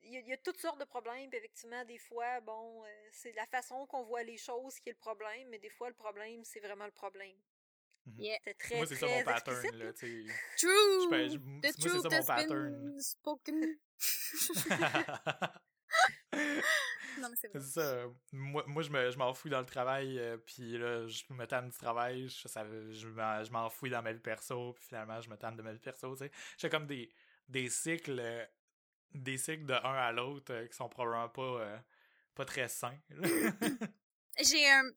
Il y, a, y a toutes sortes de problèmes. Puis effectivement, des fois, bon, euh, c'est la façon qu'on voit les choses qui est le problème, mais des fois, le problème, c'est vraiment le problème. Yeah. C'était très, Moi, c'est ça mon pattern, explicite, là, tu sais. True! Je je- The moi, c'est ça truth mon has pattern. been spoken. non, mais c'est ça. Moi, moi je me- je m'enfouis dans le travail, euh, puis là, je me tanne du travail, je, ça- je m'en- je m'enfouis dans ma vie perso, puis finalement, je me tanne de ma vie perso, tu sais. J'ai comme des, des cycles, euh, des cycles de un à l'autre euh, qui sont probablement pas, euh, pas très sains. J'ai un,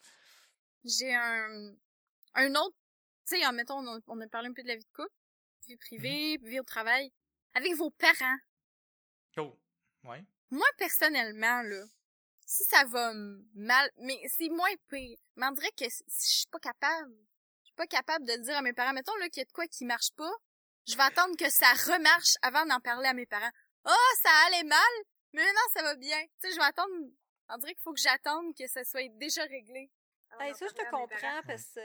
j'ai un, un autre, tu sais, mettons, on a, on a parlé un peu de la vie de couple, vie privée, vie au travail, avec vos parents. oh, ouais. Moi, personnellement, là, si ça va mal, mais c'est moins pire. Mais on dirait que si je suis pas capable, je suis pas capable de dire à mes parents, mettons, là, qu'il y a de quoi qui marche pas, je vais attendre que ça remarche avant d'en parler à mes parents. Oh, ça allait mal, mais maintenant ça va bien. Tu sais, je vais attendre, on dirait qu'il faut que j'attende que ça soit déjà réglé. Hey, ça, je te comprends parce que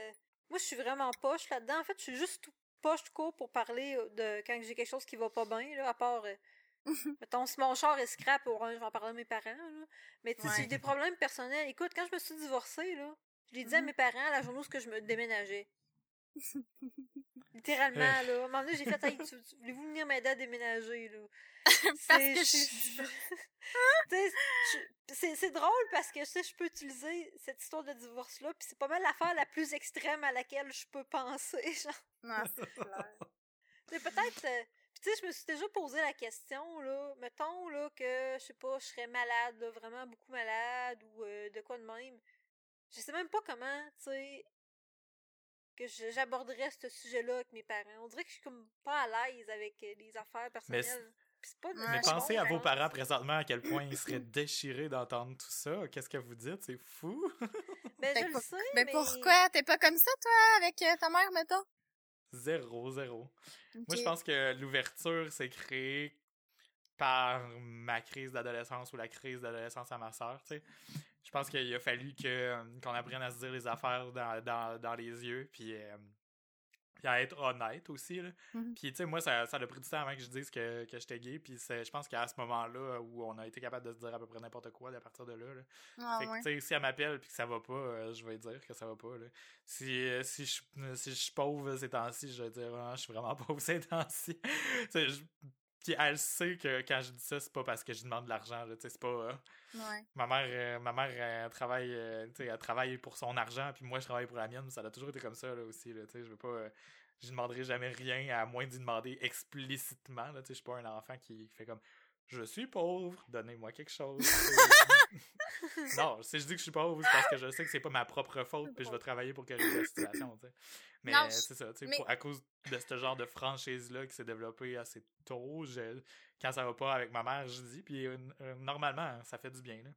moi, je suis vraiment poche là-dedans. En fait, je suis juste tout poche tout court pour parler euh, de quand j'ai quelque chose qui va pas bien, là, à part. euh, mettons, si mon char est scrap, je vais en parler à mes parents. Là. Mais tu sais, Ouais. j'ai des problèmes personnels, écoute, quand je me suis divorcée, là, je l'ai dit à Mhm. mes parents la journée où je me déménageais. Littéralement, là. À un moment donné, j'ai fait, hey, tu- tu- voulez-vous venir m'aider à déménager, là? Parce C'est- que je- c'est c'est drôle parce que tu sais, je peux utiliser cette histoire de divorce-là, puis c'est pas mal l'affaire la plus extrême à laquelle je peux penser. Genre, Non, c'est clair. Tu sais, peut-être. euh, puis tu sais, je me suis déjà posé la question, là. Mettons, là, que, je sais pas, je serais malade, là, vraiment beaucoup malade, ou euh, de quoi de même. Je sais même pas comment, tu sais, que j'aborderais ce sujet-là avec mes parents. On dirait que je suis comme pas à l'aise avec euh, les affaires Mais personnelles. Pas Ouais, Mais pensez à vos parents présentement à quel point ils seraient déchirés d'entendre tout ça. Qu'est-ce que vous dites? C'est fou. Ben, Ben, je le sais, Mais mais... pourquoi? T'es pas comme ça, toi, avec euh, ta mère, mettons? Zéro, zéro. Moi, je pense que l'ouverture s'est créée par ma crise d'adolescence ou la crise d'adolescence à ma sœur, tu sais. Je pense qu'il a fallu que euh, qu'on apprenne à se dire les affaires dans, dans, dans les yeux, puis, euh, puis à être honnête aussi, là. Mhm. Puis, tu sais, moi, ça, ça a pris du temps avant que je dise que, que j'étais gay, puis c'est- je pense qu'à ce moment-là, où on a été capable de se dire à peu près n'importe quoi à partir de là, là, Ah, fait que, ouais. tu sais, si elle m'appelle puis que ça va pas, euh, je vais dire que ça va pas, là. Si, euh, si, je, euh, si je suis pauvre ces temps-ci, je vais dire, Ah, je suis vraiment pauvre ces temps-ci. Puis elle sait que quand je dis ça, c'est pas parce que je demande de l'argent, là. Tu sais, c'est pas. euh, Ouais. ma mère, euh, ma mère elle travaille, euh, tu sais, elle travaille pour son argent, puis moi, je travaille pour la mienne. Ça a toujours été comme ça, là, aussi, là. Tu sais, je veux pas. euh, je demanderai jamais rien à moins d'y demander explicitement, là. Tu sais, je suis pas un enfant qui fait comme je suis pauvre, donnez-moi quelque chose. non, si je dis que je suis pauvre, c'est parce que je sais que c'est pas ma propre faute, puis je vais travailler pour corriger la situation. Mais c'est ça, tu sais, à cause de ce genre de franchise-là qui s'est développé assez tôt, quand ça va pas avec ma mère, je dis, puis euh, normalement, ça fait du bien, là.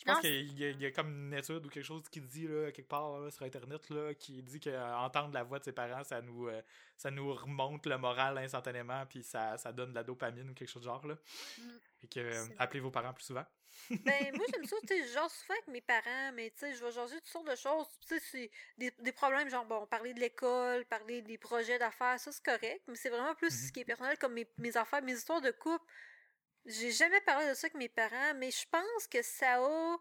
Je pense qu'il y, a comme une étude ou quelque chose qui dit là, quelque part sur internet là, qui dit qu'entendre la voix de ses parents, ça nous euh, ça nous remonte le moral instantanément puis ça, ça donne de la dopamine ou quelque chose de genre là. Mm. que euh, appelez vos parents plus souvent. ben moi j'aime ça, tu sais, genre souvent avec mes parents, mais tu sais, je vais jaser toutes sortes de choses, tu sais, c'est des, des, problèmes genre bon, parler de l'école, parler des projets d'affaires, ça c'est correct, mais c'est vraiment plus mm-hmm. ce qui est personnel comme mes, mes affaires, mes histoires de couple j'ai jamais parlé de ça avec mes parents, mais je pense que ça a.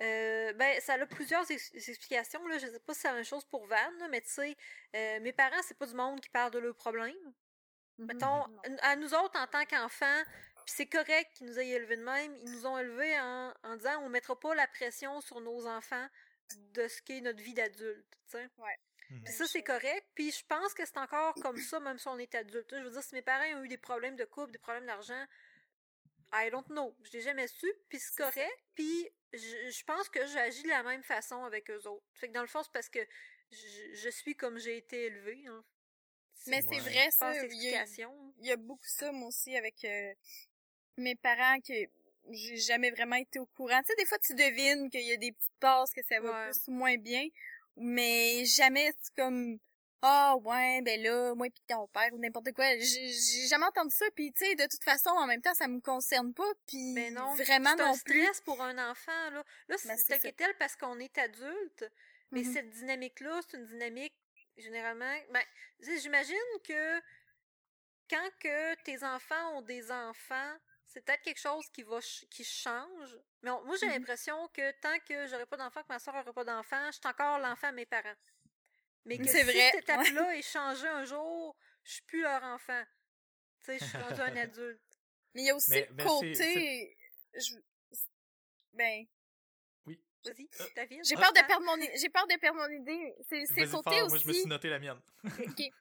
Euh, ben, ça a plusieurs explications. Là. Je sais pas si c'est la même chose pour Van, mais tu sais, euh, mes parents, c'est pas du monde qui parle de leurs problèmes. Mm-hmm. Mettons, à nous autres, en tant qu'enfants, puis c'est correct qu'ils nous aient élevés de même, ils nous ont élevés en, en disant on mettra pas la pression sur nos enfants de ce qu'est notre vie d'adulte, tu sais. Ouais. Mm-hmm. Puis ça, c'est correct. Puis je pense que c'est encore comme ça, même si on est adulte. Je veux dire, si mes parents ont eu des problèmes de couple, des problèmes d'argent, I don't know. Je l'ai jamais su, puis c'est correct. Puis je, pense que j'agis de la même façon avec eux autres. Fait que dans le fond, c'est parce que je, suis comme j'ai été élevée. Hein. Mais c'est vrai, ça. Il y, a, il y, a beaucoup ça, moi aussi, avec euh, mes parents que j'ai jamais vraiment été au courant. Tu sais, des fois, tu devines qu'il y a des petites passes que ça va plus ou moins bien, mais jamais, comme ah ouais ben là moi puis ton père ou n'importe quoi j'ai jamais entendu ça puis tu sais de toute façon en même temps ça me concerne pas puis ben non, vraiment non un stress pour un enfant là là ben, c'est tel parce qu'on est adulte mais mm-hmm. cette dynamique là c'est une dynamique généralement ben j'imagine que quand que tes enfants ont des enfants c'est peut-être quelque chose qui va qui change mais moi j'ai mm-hmm. l'impression que tant que j'aurais pas d'enfant que ma soeur aurait pas d'enfant je suis encore l'enfant à mes parents mais que si cette étape-là est changée un jour, je suis plus leur enfant. Tu sais, je suis un adulte. Mais il y a aussi le côté... Je... Ben... Oui. Vas-y, euh, David. J'ai peur de perdre mon j'ai peur de perdre mon idée. C'est le côté aussi... Moi, je me suis noté la mienne. OK.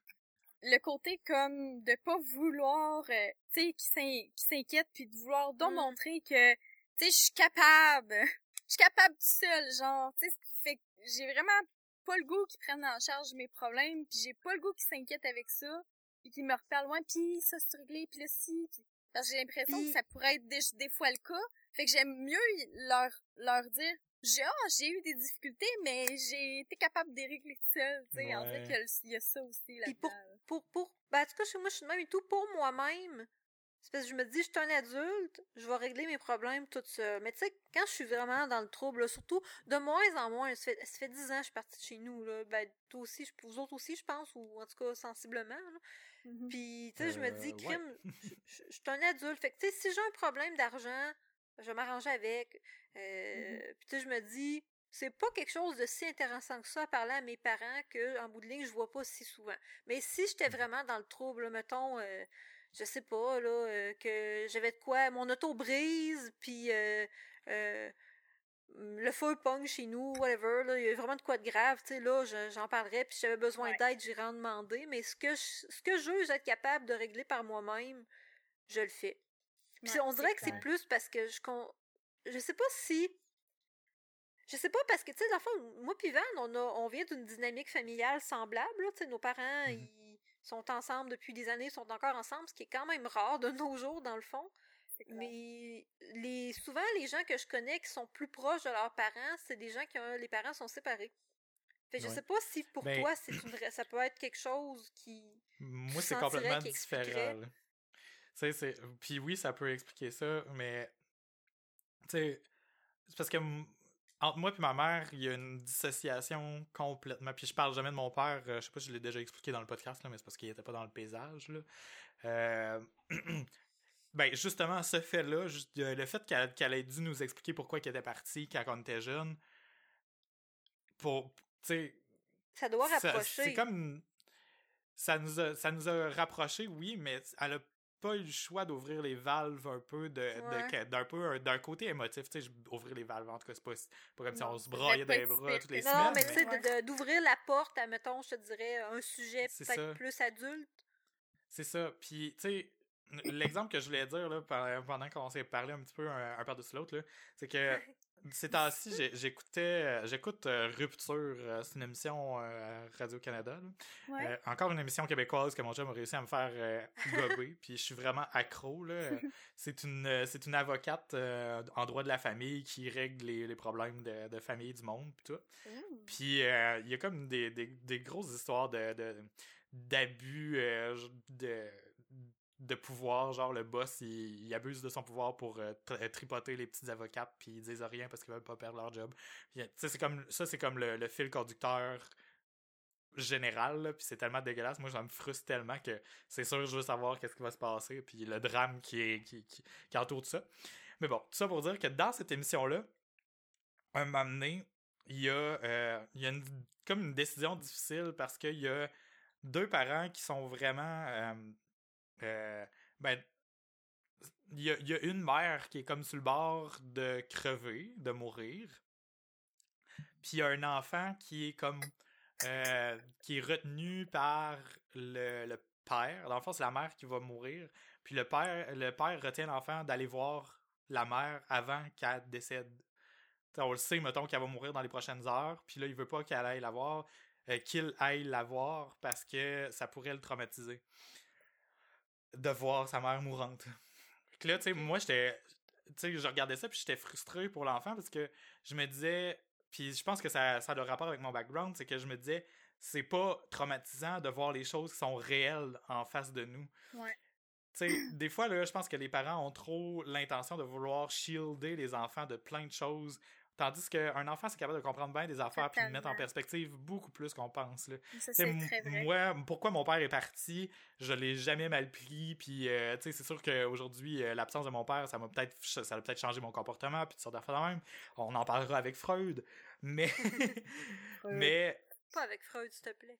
Le côté comme de pas vouloir, euh, tu sais, qui s'inquiète puis de vouloir donc mm. montrer que, tu sais, je suis capable. Je suis capable tout seul, genre, tu sais, fait j'ai vraiment pas le goût qu'ils prennent en charge mes problèmes, puis j'ai pas le goût qu'ils s'inquiètent avec ça, puis qu'ils me reparlent loin, puis ça c'est réglé, puis là si, parce que j'ai l'impression que ça pourrait être des, fois le cas. Fait que j'aime mieux leur leur dire j'ai ah, j'ai eu des difficultés mais j'ai été capable de régler seul, tu sais, en fait qu'il y a ça aussi là. pour pour pour ben, en tout cas moi je suis même et tout pour moi-même. C'est parce que je me dis, je suis un adulte, je vais régler mes problèmes toute seule. Mais tu sais, quand je suis vraiment dans le trouble, surtout de moins en moins, ça fait, ça fait 10 ans que je suis partie de chez nous, là. Ben, toi aussi, vous autres aussi, je pense, ou en tout cas sensiblement. Là. Mm-hmm. Puis, tu sais, je me dis, euh, crime, je, suis un adulte. Fait que, tu sais, si j'ai un problème d'argent, je vais m'arranger avec. Euh, mm-hmm. Puis, tu sais, je me dis, c'est pas quelque chose de si intéressant que ça à parler à mes parents que, en bout de ligne, je vois pas si souvent. Mais si j'étais mm. vraiment dans le trouble, mettons, euh, je sais pas, là, euh, que j'avais de quoi, mon auto brise, puis euh, euh, le feu pogne chez nous, whatever, là, il y a vraiment de quoi de grave, tu sais, là, j'en parlerais, puis si j'avais besoin d'aide, j'irais en demander, mais ce que je, ce que je veux être capable de régler par moi-même, je le fais. Puis on dirait que c'est plus parce que je, je sais pas si je sais pas parce que tu sais dans moi puis Van on a on vient d'une dynamique familiale semblable tu sais nos parents mmh ils sont ensemble depuis des années, sont encore ensemble, ce qui est quand même rare de nos jours dans le fond. Mais les souvent les gens que je connais qui sont plus proches de leurs parents, c'est des gens qui ont les parents sont séparés. Fait, je sais pas si pour ben toi c'est une ça peut être quelque chose qui Moi c'est complètement différent. c'est puis oui, ça peut expliquer ça, mais tu sais c'est parce que entre moi et ma mère, il y a une dissociation complètement. Puis je parle jamais de mon père. Euh, je sais pas si je l'ai déjà expliqué dans le podcast, là, mais c'est parce qu'il était pas dans le paysage. Là. Euh... ben, justement, ce fait-là, le fait qu'elle ait dû nous expliquer pourquoi elle était partie quand on était jeune, pour. Tu sais. Ça doit rapprocher. C'est comme. Ça nous, a, ça nous a rapprochés, oui, mais elle a pas eu le choix d'ouvrir les valves un peu de, d'un peu d'un côté émotif tu sais ouvrir les valves en tout cas c'est pas, pas comme si on se broyait dans les bras toutes les semaines non mais tu sais d'ouvrir la porte à mettons je te dirais un sujet peut-être plus adulte. C'est ça. Puis tu sais l'exemple que je voulais dire là, pendant qu'on s'est parlé un petit peu un, un par-dessus l'autre, c'est que ces temps-ci, j'écoutais, j'écoute euh, Rupture, euh, c'est une émission euh, Radio-Canada. encore une émission québécoise que mon chum a réussi à me faire gober, puis je suis vraiment accro. c'est une, c'est une avocate en droit de la famille qui règle les, problèmes de, famille du monde, puis tout. Puis il y a comme des, des, grosses histoires de, d'abus de de pouvoir, genre le boss il, abuse de son pouvoir pour euh, euh, tripoter les petites avocates puis ils disent rien parce qu'ils veulent pas perdre leur job. c'est comme ça c'est comme le, fil conducteur général puis c'est tellement dégueulasse. Moi ça me frustre tellement que c'est sûr je veux savoir qu'est-ce qui va se passer puis le drame qui est qui, qui, entoure ça. Mais bon, tout ça pour dire que dans cette émission là un moment donné, il y a euh, il y a comme une décision difficile parce qu'il y a deux parents qui sont vraiment ben, il y a, une mère qui est comme sur le bord de crever, de mourir. Puis il y a un enfant qui est comme euh, qui est retenu par le, le père. Dans le fond, c'est la mère qui va mourir. Puis le père, le père retient l'enfant d'aller voir la mère avant qu'elle décède. on le sait, mettons, qu'elle va mourir dans les prochaines heures. Puis là, il veut pas qu'elle aille la voir, euh, qu'il aille la voir parce que ça pourrait le traumatiser de voir sa mère mourante. Fait là, tu sais, moi, j'étais. Tu sais, je regardais ça, puis j'étais frustré pour l'enfant parce que je me disais. Puis je pense que ça, ça a le rapport avec mon background, c'est que je me disais, c'est pas traumatisant de voir les choses qui sont réelles en face de nous. Ouais. Tu sais, des fois, là, je pense que les parents ont trop l'intention de vouloir shielder les enfants de plein de choses Tandis qu'un enfant, c'est capable de comprendre bien des affaires puis de mettre en perspective beaucoup plus qu'on pense. Là. Ça, c'est très vrai. Moi, pourquoi mon père est parti, je l'ai jamais mal pris. Puis, euh, c'est sûr qu'aujourd'hui, euh, l'absence de mon père, ça m'a peut-être ça a peut-être changé mon comportement puis sortes d'affaires même. On en parlera avec Freud. Mais. mais. Pas avec Freud, s'il te plaît.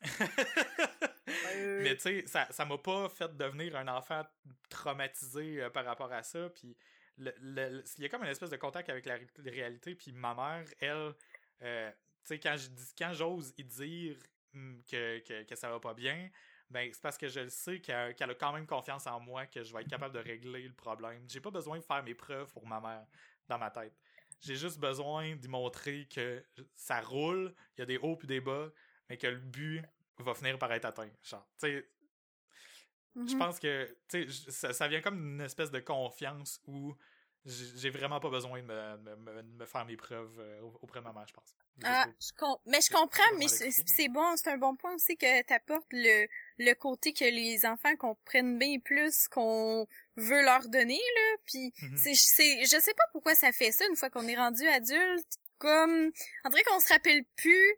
mais tu sais, ça, ça m'a pas fait devenir un enfant traumatisé euh, par rapport à ça. Puis il y a comme une espèce de contact avec la, réalité. Puis ma mère, elle, euh, tu sais, quand je quand j'ose y dire hmm, que, que, que, ça va pas bien, ben c'est parce que je le sais qu'elle a quand même confiance en moi, que je vais être capable de régler le problème. J'ai pas besoin de faire mes preuves pour ma mère dans ma tête. J'ai juste besoin d'y montrer que ça roule, il y a des hauts puis des bas, mais que le but va finir par être atteint. Genre, tu sais, je mm-hmm. pense que ça, ça vient comme une espèce de confiance où j'ai vraiment pas besoin de me, me, faire mes preuves euh, auprès de ma mère, je pense. Ah, mais je comprends, mais c'est bon, c'est un bon point aussi que tu apportes le, le côté que les enfants comprennent bien plus qu'on veut leur donner, là. Puis, mm-hmm. c'est, je sais pas pourquoi ça fait ça une fois qu'on est rendu adulte. Comme, on dirait qu'on se rappelle plus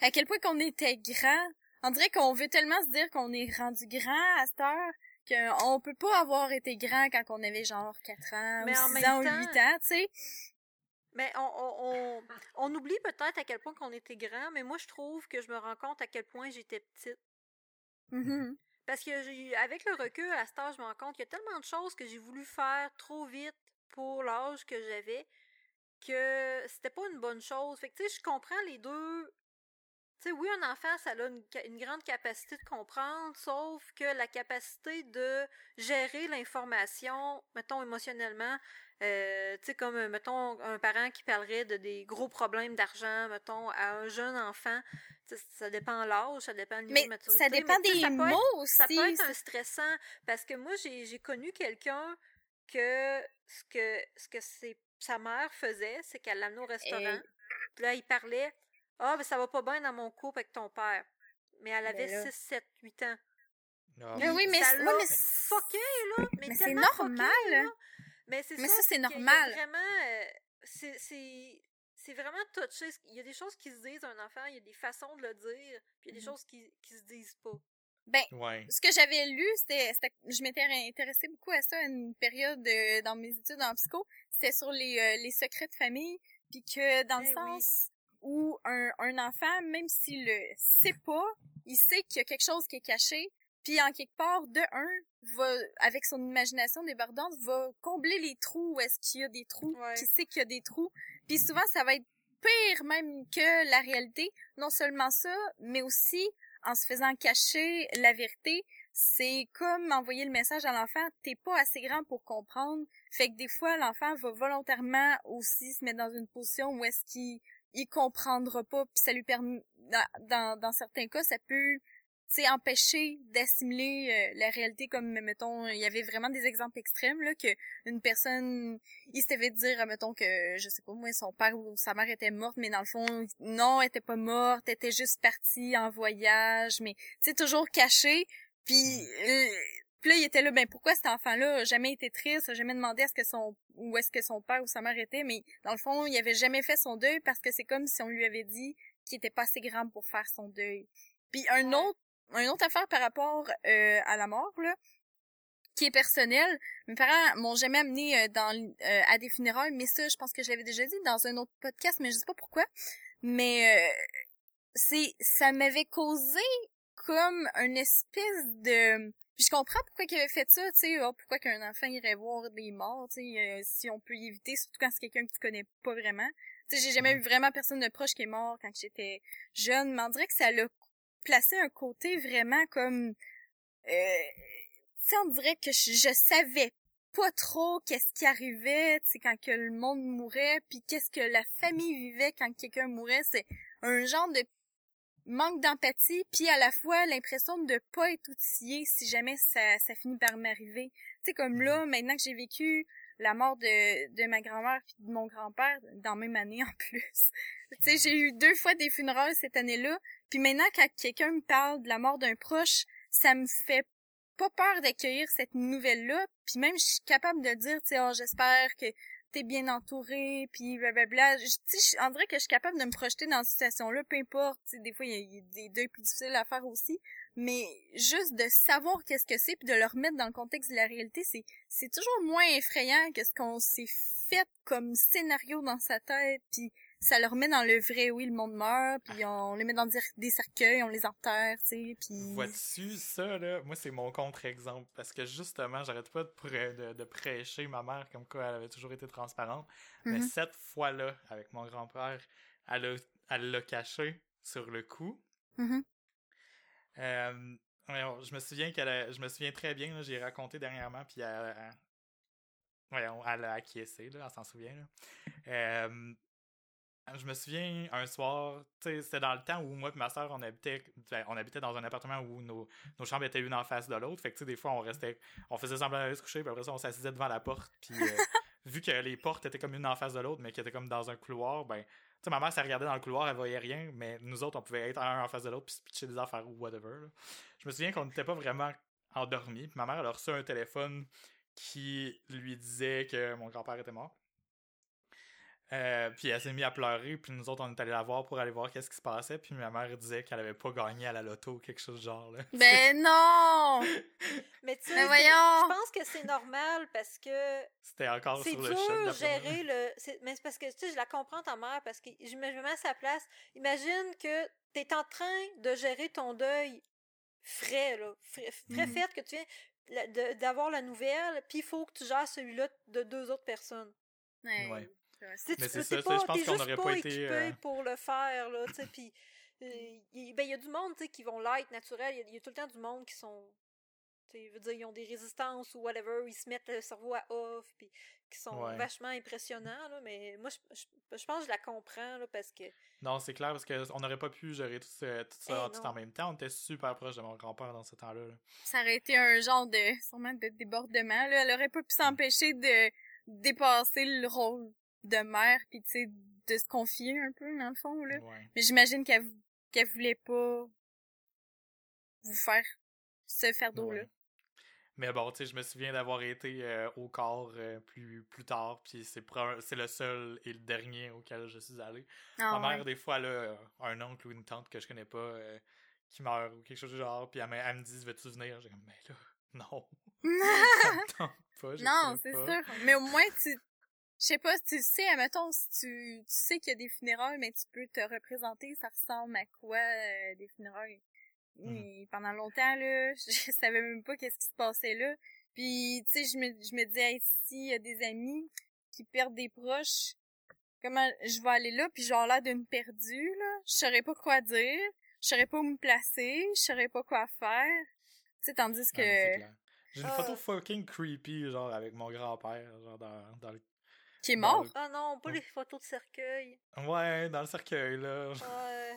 à quel point qu'on était grand. On dirait qu'on veut tellement se dire qu'on est rendu grand à cette heure qu'on peut pas avoir été grand quand on avait genre 4 ans, ou 6 ans, ou 8 ans, tu sais. Mais on, on, on, oublie peut-être à quel point qu'on était grand, mais moi je trouve que je me rends compte à quel point j'étais petite. Mm-hmm. Parce que avec le recul à cet âge, je me rends compte qu'il y a tellement de choses que j'ai voulu faire trop vite pour l'âge que j'avais que c'était pas une bonne chose. Fait que tu sais, je comprends les deux tu sais, oui, un enfant, ça a une, grande capacité de comprendre, sauf que la capacité de gérer l'information, mettons, émotionnellement, euh, tu sais, comme, euh, mettons, un parent qui parlerait de des gros problèmes d'argent, mettons, à un jeune enfant, ça dépend de l'âge, ça dépend du niveau de maturité. ça dépend des mots aussi. Ça peut être un stressant, parce que moi, j'ai connu quelqu'un que ce que ce que sa mère faisait, c'est qu'elle l'amenait au restaurant, puis là, il parlait ah, ben ça va pas bien dans mon couple avec ton père. Mais elle avait 6, 7, 8 ans. Ah mais oui, mais c'est mais... fucké, là. Mais, mais c'est normal. Mais c'est ça, c'est normal. Vraiment, euh, c'est c'est vraiment touché. Il y a des choses qui se disent à un enfant, il y a des façons de le dire, puis il y a des mm-hmm. choses qui, qui se disent pas. Ben, ce que j'avais lu, c'était, je m'étais intéressée beaucoup à ça à une période dans mes études en psycho. C'était sur les, euh, les secrets de famille, puis que dans le ben sens, où un, un enfant, même s'il le sait pas, il sait qu'il y a quelque chose qui est caché, puis en quelque part, de un, va, avec son imagination débordante, va combler les trous où est-ce qu'il y a des trous, qui sait qu'il y a des trous. Puis souvent, ça va être pire même que la réalité. Non seulement ça, mais aussi en se faisant cacher la vérité, c'est comme envoyer le message à l'enfant, t'es pas assez grand pour comprendre. Fait que des fois, l'enfant va volontairement aussi se mettre dans une position où est-ce qu'il il comprendra pas, puis ça lui permet, dans, dans, certains cas, ça peut c'est empêcher d'assimiler euh, la réalité comme mettons il y avait vraiment des exemples extrêmes là que une personne il s'était dire mettons que je sais pas moi son père ou sa mère était morte mais dans le fond non elle était pas morte elle était juste partie en voyage mais c'est toujours caché puis euh, puis là, il était là, ben pourquoi cet enfant-là a jamais été triste, a jamais demandé à ce que son où est-ce que son père ou sa mère était, mais dans le fond, il avait jamais fait son deuil parce que c'est comme si on lui avait dit qu'il était pas assez grand pour faire son deuil. Puis un autre une autre affaire par rapport euh, à la mort là, qui est personnelle. Mes parents m'ont jamais amené euh, dans euh, à des funérailles, mais ça, je pense que je l'avais déjà dit dans un autre podcast, mais je sais pas pourquoi. Mais c'est ça m'avait causé comme une espèce de puis je comprends pourquoi il avait fait ça, tu sais, oh, pourquoi qu'un enfant irait voir des morts, tu sais, si on peut y éviter, surtout quand c'est quelqu'un que tu connais pas vraiment. Tu sais, j'ai jamais eu vraiment personne de proche qui est mort quand j'étais jeune, mais on dirait que ça l'a placer un côté vraiment comme euh, tu sais on dirait que je, savais pas trop qu'est-ce qui arrivait tu sais quand que le monde mourait puis qu'est-ce que la famille vivait quand quelqu'un mourait c'est un genre de manque d'empathie puis à la fois l'impression de pas être outillé si jamais ça, ça finit par m'arriver tu sais comme là maintenant que j'ai vécu la mort de, de ma grand-mère puis de mon grand-père dans même année en plus tu sais j'ai eu deux fois des funérailles cette année-là puis maintenant, quand quelqu'un me parle de la mort d'un proche, ça me fait pas peur d'accueillir cette nouvelle-là. Puis même, je suis capable de dire, tu sais, oh, j'espère que bien entouré, puis blablabla. Tu sais, on dirait que je suis capable de me projeter dans cette situation-là, peu importe. des fois, il y, a des deuils plus difficiles à faire aussi. Mais juste de savoir qu'est-ce que c'est, puis de le remettre dans le contexte de la réalité, c'est c'est toujours moins effrayant que ce qu'on s'est fait comme scénario dans sa tête, puis ça leur met dans le vrai oui le monde meurt puis on les met dans des cercueils on les enterre tu sais puis vois-tu ça là? Moi c'est mon contre-exemple parce que justement j'arrête pas de, de, prêcher ma mère comme quoi elle avait toujours été transparente mais mm-hmm. cette fois là avec mon grand-père elle elle l'a caché sur le coup mm-hmm. euh, je me souviens qu'elle je me souviens très bien j'ai raconté dernièrement puis elle, elle, elle a acquiescé là elle s'en souvient là. Euh, je me souviens un soir, c'était dans le temps où moi et ma soeur on habitait ben, on habitait dans un appartement où nos, nos chambres étaient une en face de l'autre. Fait que des fois on restait on faisait semblant d'aller se coucher, puis après ça on s'assisait devant la porte. Puis euh, vu que les portes étaient comme une en face de l'autre, mais qui étaient comme dans un couloir, ben tu ma mère ça regardait dans le couloir, elle voyait rien, mais nous autres on pouvait être un en face de l'autre puis se pitcher des affaires ou whatever. Je me souviens qu'on n'était pas vraiment endormis. Puis ma mère elle a reçu un téléphone qui lui disait que mon grand-père était mort. Euh, puis elle s'est mise à pleurer, puis nous autres, on est allés la voir pour aller voir qu'est-ce qui se passait, puis ma mère disait qu'elle avait pas gagné à la loto ou quelque chose de genre. Là. Ben non! Mais tu sais, je pense que c'est normal parce que... C'était encore sur le dur gérer le... Mais c'est parce que, tu sais, je la comprends, ta mère, parce que je me mets à sa place. Imagine que t'es en train de gérer ton deuil frais, là, frais, frais mhm. fait que tu viens d'avoir la nouvelle, puis il faut que tu gères celui-là de deux autres personnes. ouais. Mais c'est ça, je pense qu'on n'aurait pas, été euh, pour le faire là, tu sais puis euh, il ben, y a du monde tu sais qui vont l'être naturel, il y, a tout le temps du monde qui sont tu sais, veux dire ils ont des résistances ou whatever, ils se mettent le cerveau à off puis qui sont vachement impressionnants là, mais moi je, je, pense que je la comprends là parce que Non, c'est clair parce qu'on n'aurait pas pu gérer tout, ça eh tout en même temps, on était super proche de mon grand-père dans ce temps-là. Ça aurait été un genre de sûrement de débordement là, elle aurait pas pu s'empêcher de dépasser le rôle de mère puis tu sais de se confier un peu dans le fond là. Mais j'imagine qu'elle qu'elle voulait pas vous faire ce fardeau là. Mais bon, tu sais, je me souviens d'avoir été euh, au corps euh, plus plus tard, puis c'est c'est le seul et le dernier auquel je suis allé. Ah Ma mère des fois elle a un oncle ou une tante que je connais pas euh, qui meurt ou quelque chose du genre, puis elle, me dit veux-tu venir J'ai comme mais là non. pas, non, c'est sûr. Mais au moins tu je sais pas, tu sais, admettons, si tu, tu sais qu'il y a des funérailles, mais tu peux te représenter, ça ressemble à quoi euh, des funérailles? Mmh. pendant longtemps, là, je savais même pas qu'est-ce qui se passait là. Puis, tu sais, je me, je me disais, s'il y a des amis qui perdent des proches, comment je vais aller là, puis genre l'air d'une perdue, là. Je saurais pas quoi dire, je saurais pas où me placer, je saurais pas quoi faire. sais, tandis que... J'ai une Ah. photo fucking creepy, genre, avec mon grand-père, genre, dans, dans le... qui est mort. Ah non, pas Ouais. les photos de cercueil. Ouais, dans le cercueil, là. Ouais.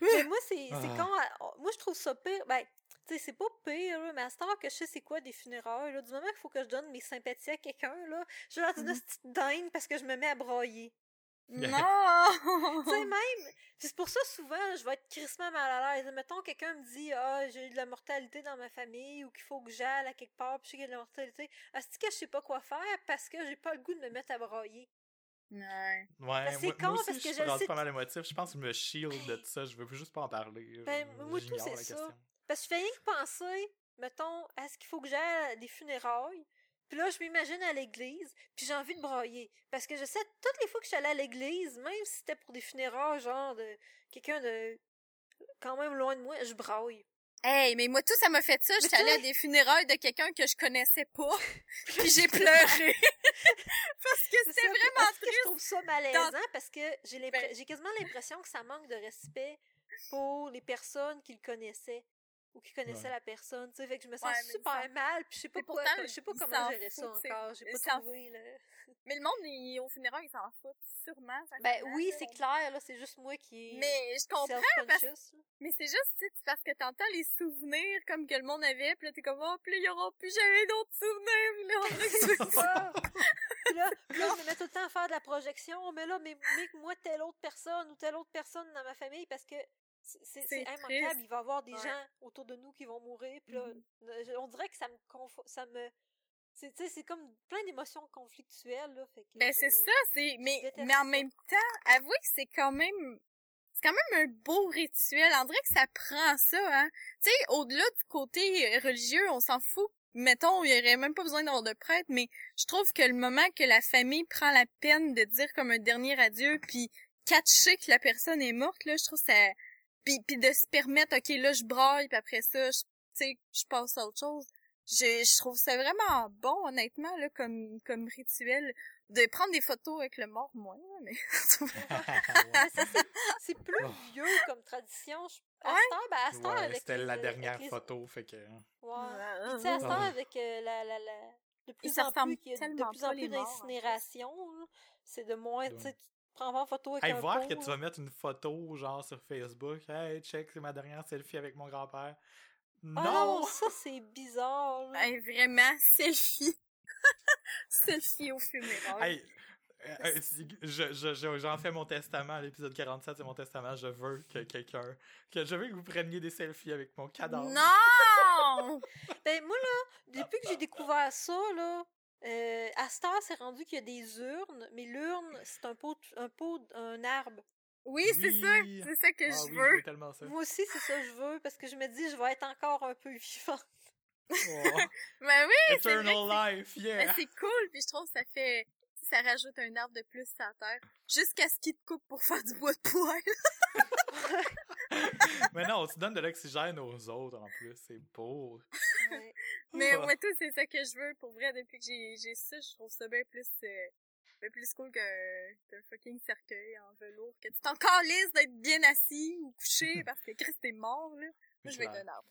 mais moi, c'est c'est Ah. quand. oh, Moi, je trouve ça pire. Ben, tu sais, c'est pas pire, là, mais à ce temps que je sais c'est quoi des funérailles, là, du moment qu'il faut que je donne mes sympathies à quelqu'un, là, je lance une Mhm. petite dinde parce que je me mets à broyer. Non! Tu sais, même. C'est pour ça, souvent, je vais être crissement mal à l'aise. Mettons, quelqu'un me dit, ah, j'ai eu de la mortalité dans ma famille, ou qu'il faut que j'aille à quelque part, puis je sais qu'il y a de la mortalité. Est-ce que je sais pas quoi faire parce que j'ai pas le goût de me mettre à broyer? Ouais. Ouais, c'est moi, con, moi aussi, parce que je je le sais pas mal émotif. Je pense que je me shield de tout ça. Je veux juste pas en parler. Ben, Je- moi, tout, c'est ça. question. Parce que je fais rien que penser, mettons, à ce qu'il faut que j'aille à des funérailles. Puis là, je m'imagine à l'église, puis j'ai envie de broyer. Parce que je sais, toutes les fois que je suis allée à l'église, même si c'était pour des funérailles, genre de quelqu'un de quand même loin de moi, je braille. Hey, mais moi, tout, ça m'a fait ça. J'étais allée à des funérailles de quelqu'un que je connaissais pas. puis j'ai pleuré. Parce que C'est c'était vraiment est-ce que je trouve ça malaisant parce que j'ai Ben- j'ai quasiment l'impression que ça manque de respect pour les personnes qui le connaissaient ou qui connaissaient Ouais. la personne, tu sais, fait que je me sens Ouais, super ça- mal, puis je sais pas Mais quoi, pourtant, je sais pas comment gérer ça encore, j'ai pas trouvé là. Mais le monde, ils, au funérailles, ils s'en foutent sûrement. Ben oui, c'est clair là, c'est juste moi qui Mais je comprends, là. mais c'est juste, tu parce que t'entends les souvenirs comme que le monde avait, puis là, t'es comme, oh, puis là, il y aura plus jamais d'autres souvenirs, puis là, on ça. Puis là, là, je me mets tout le temps à faire de la projection, mais là, mais, mais moi, telle autre personne ou telle autre personne dans ma famille, parce que c'est- immanquable, il va y avoir des Ouais. gens autour de nous qui vont mourir, puis là, je- on dirait que ça me confo- ça me c'est comme plein d'émotions conflictuelles là, fait que Ben, c'est ça, c'est, mais, mais en même temps, avouez que c'est quand même, c'est quand même un beau rituel. On dirait que ça prend ça, hein. Tu sais, au-delà du côté euh, religieux, on s'en fout. Mettons, il y aurait même pas besoin d'avoir de prêtre, mais je trouve que le moment que la famille prend la peine de dire comme un dernier adieu, puis catcher que la personne est morte, là, je trouve ça... Puis, puis de se permettre, OK, là, je braille, puis après ça, je- tu sais, je passe à autre chose. Je, je trouve ça vraiment bon, honnêtement, là, comme, comme rituel. De prendre des photos avec le mort, moins, là, mais... C'est- c'est plus Oh. vieux comme tradition. Je- À Ouais. heure, ben, à Ouais, avec c'était les- la avec dernière les- photo, fait que... Ouais. Puis, tu sais, à Ouais. avec euh, la, la, la, de plus en plus, y a de plus en plus morts, en plus. d'incinération, là, c'est de moins, tu Ouais. sais, prends pas en photo avec Hey, un voir pot, que tu vas mettre une photo, genre, sur Facebook. Hey, check, c'est ma dernière selfie avec mon grand-père. Ah Non! non, ça, c'est bizarre, là. Hey, vraiment, selfie. selfie au funérailles. Hey, euh, euh, si- je, je, je- j'en fais mon testament l'épisode 47, c'est mon testament. Je veux que quelqu'un, que je veux que vous preniez des selfies avec mon cadavre. Non! Ben, moi, là, depuis que j'ai découvert ça, là, euh, à cette heure, c'est rendu qu'il y a des urnes, mais l'urne, c'est un pot, un pot, un arbre. Oui, c'est Oui. ça, c'est ça que Ah je oui, veux. veux tellement ça. Moi aussi, c'est ça que je veux, parce que je me dis, je vais être encore un peu vivante. Oh. Ben oui, c'est vrai Eternal life, Ben, yeah! c'est cool, puis je trouve que ça fait... Ça rajoute un arbre de plus la terre. Jusqu'à ce qu'il te coupe pour faire du bois de poêle. Mais non, tu donnes de l'oxygène aux autres en plus, c'est beau. Ouais. Mais moi, tout, c'est ça que je veux. Pour vrai, depuis que j'ai j'ai ça, je trouve ça bien plus... euh, bien plus cool qu'un fucking cercueil en velours. Que tu t'en calisses d'être bien assis ou couché parce que Chris, t'es mort, là. Moi, je vais être Clair. un arbre.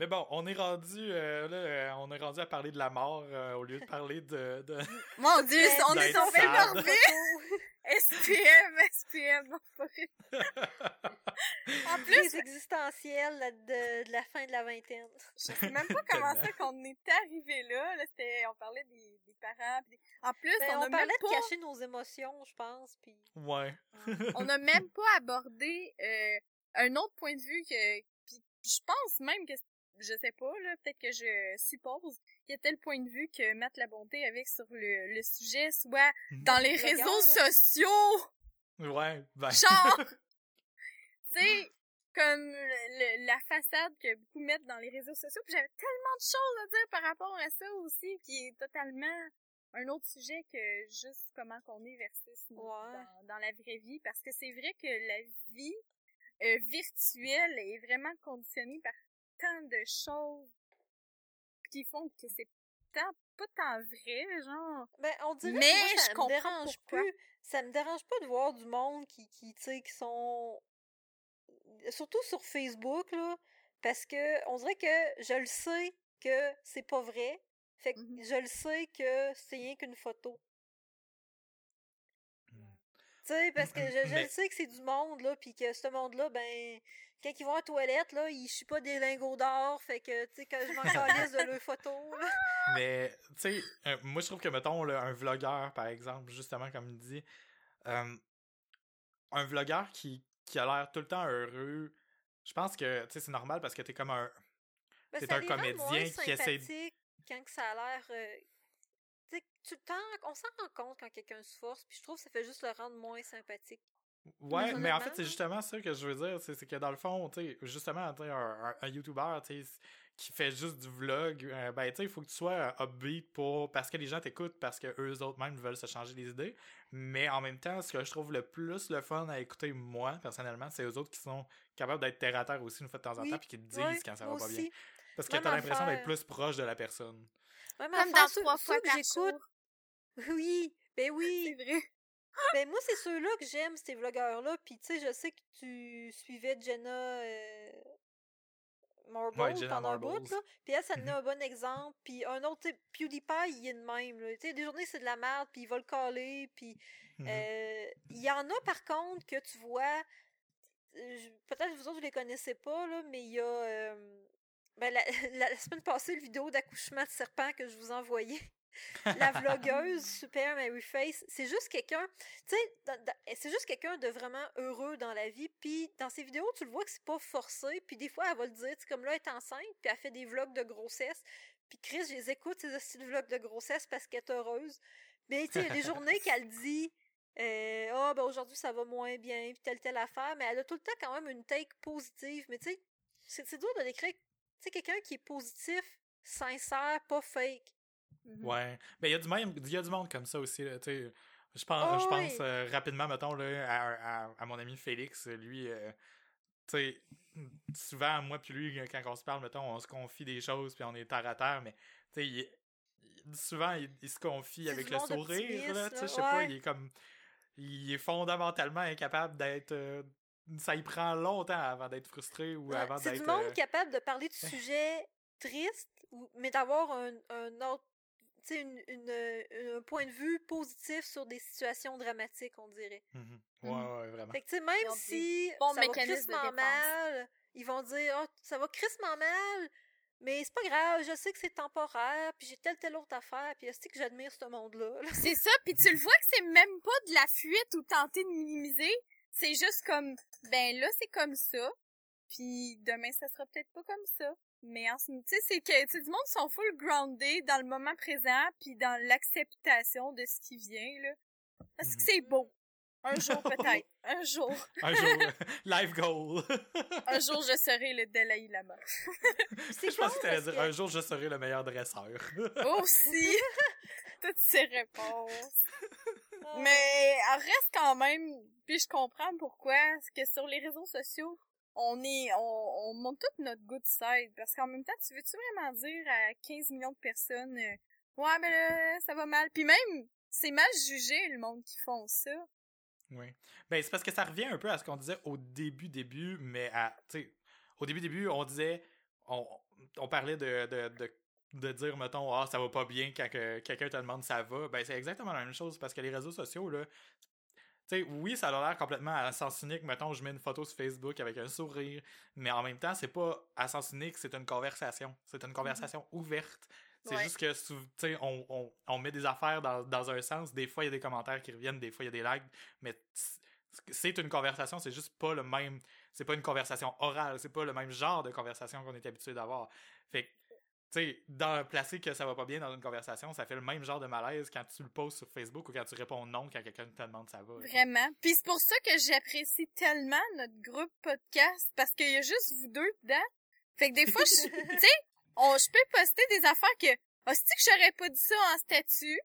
Mais bon, on est rendu euh, là, euh, on est rendu à parler de la mort euh, au lieu de parler de, de... Mon dieu, on est tombé morbide! SPM, SPM, non, pas. En plus, existentielle de, de la fin de la vingtaine. je sais même pas comment ça qu'on est arrivé là. là c'était, on parlait des, des parents. des- En plus, Ben, on, on a parlait même de pas, cacher nos émotions, je pense, puis... Ouais. on a même pas abordé euh, un autre point de vue que, pis je pense même que, je sais pas là, peut-être que je suppose qu'il y a tel point de vue que Matt La Bonté avait sur le, le sujet, soit dans les réseaux sociaux. Ouais, ben... Genre, tu sais, comme le- le- la façade que beaucoup mettent dans les réseaux sociaux. Puis j'avais tellement de choses à dire par rapport à ça aussi, qui est totalement un autre sujet que juste comment qu'on est versus nous Ouais. dans, dans la vraie vie. Parce que c'est vrai que la vie euh, virtuelle est vraiment conditionnée par tant de choses qui font que c'est tant, pas tant vrai, genre. Ben, on dirait Mais que moi, je ça me comprends dérange pourquoi. plus. Ça me dérange pas de voir du monde qui, qui tu sais, qui sont... Surtout sur Facebook, là. Parce que on dirait que je le sais que c'est pas vrai. Fait que Mhm. je le sais que c'est rien qu'une photo. Hmm. Tu sais, parce que je, je Mais- le sais que c'est du monde, là, puis que ce monde-là, ben, quand ils vont à toilette, là, ils chient pas des lingots d'or, fait que, tu sais, que je m'en calisse de leurs photos, là. Mais, tu sais, euh, moi, je trouve que, mettons, là, un vlogueur, par exemple, justement, comme il dit, euh, un vlogueur qui, qui a l'air tout le temps heureux, je pense que, tu sais, c'est normal parce que t'es comme un... Ben, ça un comédien qui essaie de- quand que ça a l'air... euh, tu sais, on s'en rend compte quand quelqu'un se force, puis je trouve que ça fait juste le rendre moins sympathique. Ouais, mais en fait, c'est justement ça que je veux dire, c'est c'est que dans le fond, tu sais, justement, tu sais, un, un, un YouTuber, tu sais, qui fait juste du vlog, euh, ben, tu sais, il faut que tu sois euh, upbeat pour, parce que les gens t'écoutent, parce que eux autres même veulent se changer les idées, mais en même temps, ce que je trouve le plus le fun à écouter, moi, personnellement, c'est eux autres qui sont capables d'être terre à terre aussi une fois de temps en Oui, temps, puis qui te disent Ouais, quand ça va pas bien. Parce que t'as l'impression d'être plus proche de la personne. Même Comme affaire, dans trois fois que par j'écoute. jour. Oui, ben C'est oui. vrai. Ben moi, c'est ceux-là que j'aime, ces vlogueurs-là. Puis tu sais, je sais que tu suivais Jenna euh, Marble Ouais, Jenna pendant un bout, là. Puis elle, ça Mhm. donne un bon exemple. Puis un autre, PewDiePie, il est de même, là. Tu sais, des journées, c'est de la merde, puis il va le caler, puis... Mhm. euh, Il y en a, par contre, que tu vois... euh, Peut-être vous autres, vous les connaissez pas, là, mais il y a... euh, ben, la, la semaine passée, le vidéo d'accouchement de serpent que je vous envoyais. La vlogueuse Super Mary Face, c'est juste quelqu'un, tu sais, dans- c'est juste quelqu'un de vraiment heureux dans la vie. Puis dans ses vidéos, tu le vois que c'est pas forcé. Puis des fois, elle va le dire, tu sais, comme là, elle est enceinte, puis elle fait des vlogs de grossesse. Puis Chris, je les écoute, ces vlogs de grossesse, parce qu'elle est heureuse. Mais tu sais, il y a des journées qu'elle dit, euh, ah, ben aujourd'hui, ça va moins bien, puis telle, telle affaire. Mais elle a tout le temps quand même une take positive. Mais tu sais, c'est c'est dur de décrire, tu sais, quelqu'un qui est positif, sincère, pas fake. Mhm. Ouais. Ben, il y a du même, il y a du monde comme ça aussi, là, tu sais. Je pense, Oh, je pense oui. euh, rapidement, mettons, là, à, à, à mon ami Félix, lui, euh, tu sais, souvent, moi puis lui, quand on se parle, mettons, on se confie des choses, puis on est terre à terre, mais, tu sais, il- il- souvent, il, il se confie avec le sourire, là, tu sais, je sais pas, il est comme, il est fondamentalement incapable d'être, euh, ça y prend longtemps avant d'être frustré ou Ouais, avant C'est d'être... du monde capable de parler de sujets tristes, ou- mais d'avoir un, un autre, une, une, euh, un point de vue positif sur des situations dramatiques, on dirait. Ouais, Mhm. ouais, vraiment. Fait que, tu sais, même si bons ça va crissement mal, ils vont dire, oh, ça va crissement mal, mais c'est pas grave, je sais que c'est temporaire, puis j'ai telle, telle autre affaire, puis c'est que j'admire ce monde-là. là? C'est ça, puis tu le vois que c'est même pas de la fuite ou tenter de minimiser. C'est juste comme, ben là, c'est comme ça, puis demain, ça sera peut-être pas comme ça. Mais en ce tu sais, c'est que, tu sais, du monde sont full grounded dans le moment présent, puis dans l'acceptation de ce qui vient, là. Parce que Mhm. c'est beau. Un jour, peut-être. Un jour. Un jour, life goal. Un jour, je serai le Dalai Lama. Je pense que t'allais parce dire que- un jour je serai le meilleur dresseur. Aussi. Toutes ces réponses. Ah. Mais elle reste quand même, puis je comprends pourquoi, c'est que sur les réseaux sociaux, on est, on, on monte tout notre good side, parce qu'en même temps, tu veux-tu vraiment dire à 15 millions de personnes, euh, ouais, mais là, ça va mal, puis même, c'est mal jugé, le monde qui font ça. Oui. Ben, c'est parce que ça revient un peu à ce qu'on disait au début, début, mais à, tu au début, début, on disait, on, parlait de, de, de, de dire, mettons, ah, ça va pas bien quand que quelqu'un te demande ça va. Ben, c'est exactement la même chose parce que les réseaux sociaux, là, sais, oui, ça a l'air complètement à sens unique. Mettons, je mets une photo sur Facebook avec un sourire, mais en même temps, c'est pas à sens unique, c'est une conversation. C'est une conversation ouverte. C'est Ouais. juste que, tu sais, on, on, on met des affaires dans, dans un sens. Des fois, il y a des commentaires qui reviennent, des fois, il y a des likes, mais c'est une conversation, c'est juste pas le même. C'est pas une conversation orale, c'est pas le même genre de conversation qu'on est habitué d'avoir. Fait que, sais, dans placer que ça va pas bien dans une conversation, ça fait le même genre de malaise quand tu le poses sur Facebook ou quand tu réponds non quand quelqu'un te demande ça va. Vraiment. Puis c'est pour ça que j'apprécie tellement notre groupe podcast, parce qu'il y a juste vous deux dedans. Fait que des fois, je, tu sais, on, je peux poster des affaires que, hostie que j'aurais pas dit ça en statut,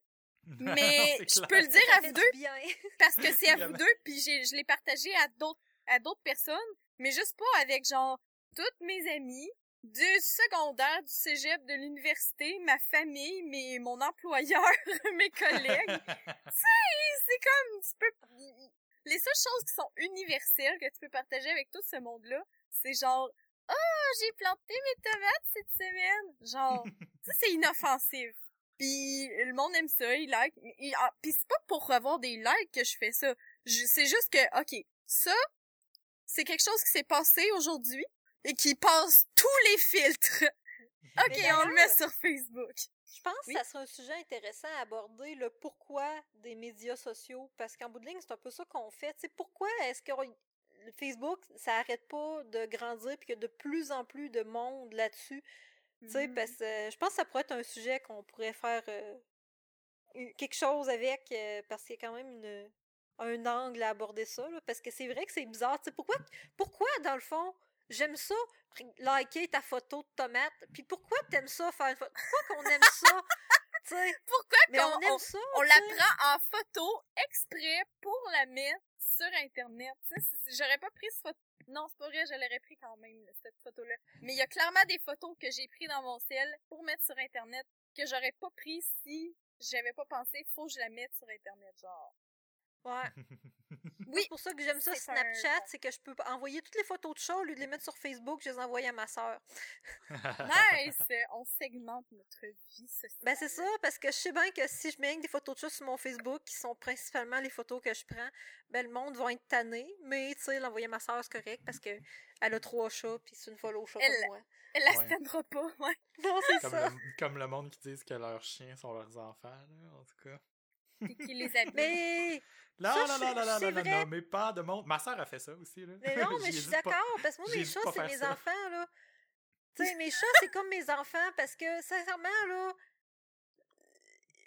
mais je peux le dire à vous deux bien. parce que c'est à vous deux, puis j'ai, je l'ai partagé à d'autres, à d'autres personnes, mais juste pas avec genre toutes mes amies du secondaire, du cégep, de l'université, ma famille, mes, mon employeur, mes collègues. c'est comme, tu peux, les seules choses qui sont universelles que tu peux partager avec tout ce monde-là, c'est genre, ah, j'ai planté mes tomates cette semaine. Genre, ça c'est inoffensif. Puis le monde aime ça, il like. Et, ah, puis c'est pas pour avoir des likes que je fais ça. Je- C'est juste que, ok, ça, c'est quelque chose qui s'est passé aujourd'hui et qui passe tous les filtres. Ok, on le met sur Facebook. Je pense Oui. que ça serait un sujet intéressant à aborder, le pourquoi des médias sociaux. Parce qu'en bout de ligne, c'est un peu ça qu'on fait. Pourquoi est-ce que Facebook, ça arrête pas de grandir puis qu'il y a de plus en plus de monde là-dessus? Mhm. parce que euh, je pense que ça pourrait être un sujet qu'on pourrait faire euh, quelque chose avec, euh, parce qu'il y a quand même une, un angle à aborder ça, là, parce que c'est vrai que c'est bizarre. Pourquoi, pourquoi, dans le fond, j'aime ça, liker ta photo de tomate, puis pourquoi t'aimes ça faire une photo? Pourquoi qu'on aime ça? Tu sais, Pourquoi mais qu'on on aime on- ça. on la prend en photo exprès pour la mettre sur Internet. J'aurais pas pris cette photo. Non, c'est pas vrai, je l'aurais pris quand même, cette photo-là. Mais il y a clairement des photos que j'ai prises dans mon ciel pour mettre sur Internet que j'aurais pas pris si j'avais pas pensé, faut que je la mette sur Internet, genre. Ouais. Oui, C'est pour ça que j'aime ça Snapchat, c'est que je peux envoyer toutes les photos de chat au lieu de les mettre sur Facebook, je les envoie à ma sœur. nice! On segmente notre vie sociale. Ben c'est ça, parce que je sais bien que si je mets des photos de chat sur mon Facebook, qui sont principalement les photos que je prends, ben le monde va être tanné, mais tu sais, l'envoyer à ma sœur, c'est correct, parce que elle a trois chats, puis c'est une follow chat Elle- comme moi. Elle la Ouais. pas, ouais. Non, c'est comme, ça. le, comme le monde qui disent que leurs chiens sont leurs enfants, là, en tout cas. Qui les habille. Mais, Là, Ça, là, je- là, là, là, c'est là, vrai. non, mais pas de monde. Ma soeur a fait ça aussi, là. mais non, mais je suis J'hésite pas. d'accord, parce que moi, mes chats, c'est mes ça. enfants, là. Tu sais, mes chats, c'est comme mes enfants, parce que, sincèrement, là,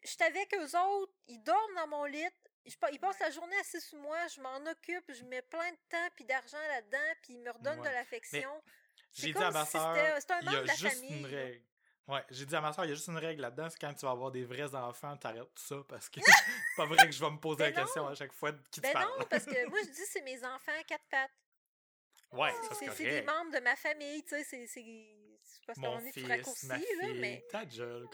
je suis avec eux autres, ils dorment dans mon lit, je ils passent la journée assis sous moi, je m'en occupe, je mets plein de temps puis d'argent là-dedans, puis ils me redonnent Ouais. de l'affection. C'est J'ai dit comme à ma si soeur, c'était- c'était un il y a membre de la juste famille, une règle. Ouais, j'ai dit à ma soeur, il y a juste une règle là-dedans, c'est quand tu vas avoir des vrais enfants, t'arrêtes tout ça, parce que c'est pas vrai que je vais me poser Ben la question non. à chaque fois de qui tu Ben non, parce que moi, je dis c'est mes enfants à quatre pattes. Ouais, C'est- ça c'est des membres de ma famille, tu sais, c'est... c'est- parce donné, tu fils, raccourcis, ma là, fille, mais... ta gueule.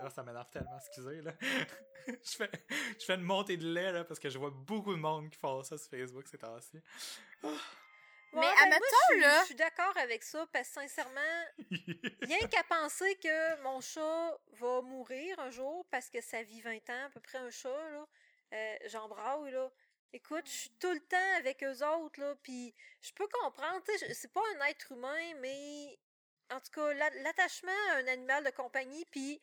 Ah, ça m'énerve tellement, excusez, là. je, fais, je fais une montée de lait, là, parce que je vois beaucoup de monde qui font ça sur Facebook ces temps-ci. Ouais, Mais ben, moi, je suis- là- Je suis d'accord avec ça, parce que sincèrement, rien qu'à penser que mon chat va mourir un jour, parce que ça vit 20 ans, à peu près un chat, là, euh, j'en braille, là. Écoute, je suis tout le temps avec eux autres, là, puis je peux comprendre, tu sais, c'est pas un être humain, mais en tout cas, l'a- l'attachement à un animal de compagnie, puis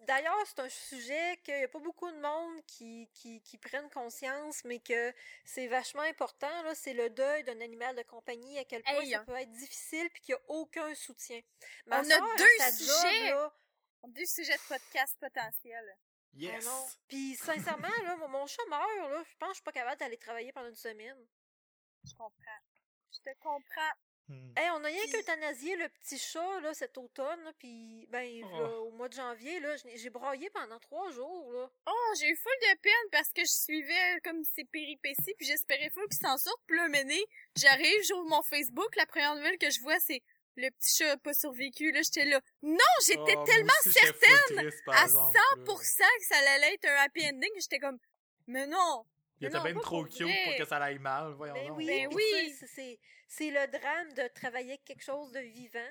d'ailleurs, c'est un sujet qu'il y a pas beaucoup de monde qui, qui, qui prennent conscience, mais que c'est vachement important, là, c'est le deuil d'un animal de compagnie, à quel point Hey, ça hein. peut être difficile, puis qu'il n'y a aucun soutien. Ma On a deux sa job, sujets. là, Deux sujets de podcast potentiels. yes! Oh non. Puis sincèrement, là, mon- mon chat meurt, là, je pense que je suis pas capable d'aller travailler pendant une semaine. Je comprends. Je te comprends. Hey, on a rien qu'euthanasié le petit chat, là, cet automne, puis ben, Oh. là, au mois de janvier, là, j'ai braillé pendant trois jours, là. Oh, j'ai eu full de peine parce que je suivais comme ses péripéties puis j'espérais full qu'il s'en sorte. Puis là, mené, j'arrive, j'ouvre mon Facebook, la première nouvelle que je vois, c'est le petit chat a pas survécu. Là, j'étais là. Non, j'étais Oh, tellement aussi, certaine triste, à exemple, là. 100% que ça allait être un happy ending. J'étais comme, mais non. Il était bien trop cute pour que ça aille mal, voyons Ben oui, Ben puis oui. c'est- c'est le drame de travailler avec quelque chose de vivant.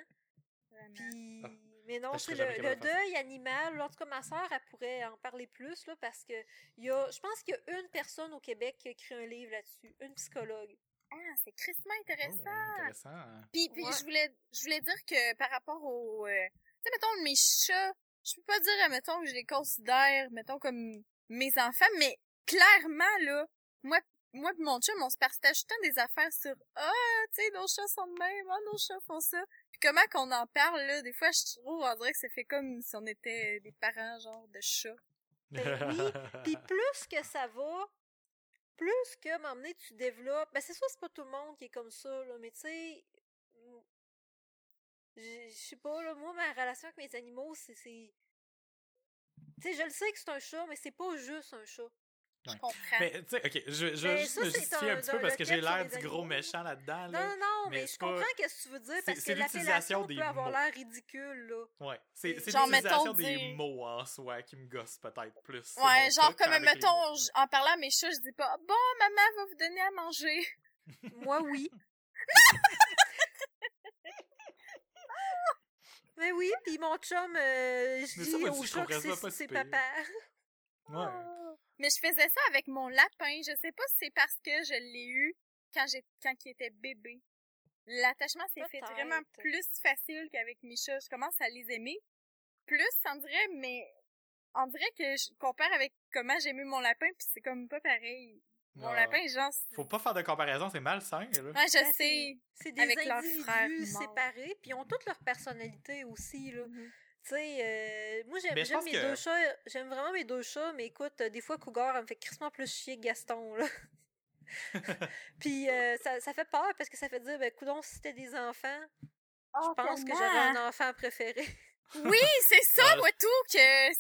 Puis, Ah. mais non, Ben, c'est le, deuil animal. En tout cas, ma soeur, elle pourrait en parler plus, là, parce que il y a, je pense qu'il y a une personne au Québec qui a écrit un livre là-dessus, une psychologue. Ah, c'est crissement Oh, intéressant. intéressant. Puis, puis Ouais. je voulais je voulais dire que par rapport au euh, tu sais mettons mes chats, je peux pas dire mettons que je les considère mettons comme mes enfants mais clairement là, moi moi pis mon chum on se partage tout le temps des affaires sur ah, tu sais nos chats sont de même, ah nos chats font ça. Puis comment qu'on en parle là, des fois je trouve on dirait que ça fait comme si on était des parents genre de chats. Ben oui, Puis plus que ça va, plus que m'emmener tu développes. Ben c'est sûr c'est pas tout le monde qui est comme ça là, mais tu sais, je je sais pas là, moi ma relation avec mes animaux c'est c'est, tu sais je le sais que c'est un chat, mais c'est pas juste un chat. Je comprends. Mais, tu sais, ok, je, je vais juste ça, justifier un- un petit peu parce que j'ai l'air du gros méchant là-dedans, Non là. non non, mais je pas- comprends qu'est-ce que tu veux dire c'est- parce que l'utilisation l'appellation des peut avoir mots. l'air ridicule là. Ouais, c'est l'utilisation des dire- mots en soi qui me gosse peut-être plus. Ouais, genre comme mettons en parlant à mes chats, je dis pas bon maman va vous donner à manger. Moi oui. Mais oui, puis mon chum, euh, je dis au chat que c'est pas papa. Ouais. Oh. Mais je faisais ça avec mon lapin. Je sais pas si c'est parce que je l'ai eu quand j'ai quand il était bébé. L'attachement s'est fait vraiment plus facile qu'avec mes chats. Je commence à les aimer plus, on dirait, mais on dirait que je compare avec comment j'aimais mon lapin, puis c'est comme pas pareil. Mon Ouais. lapin, genre, c'est- Faut pas faire de comparaison, c'est malsain, là. ouais, je Ben, sais. C'est des Avec leurs frères individus séparés, puis ils ont toutes leur personnalité aussi, là. Mhm. Tu sais, euh, moi j'aime mes que- deux chats, j'aime vraiment mes deux chats, mais écoute, euh, des fois Cougar, elle me fait crissement plus chier que Gaston, là. Puis euh, ça, ça fait peur parce que ça fait dire, ben coudon, si c'était des enfants, Oh, je pense que j'aurais un enfant préféré. Oui, c'est ça, moi, tout, que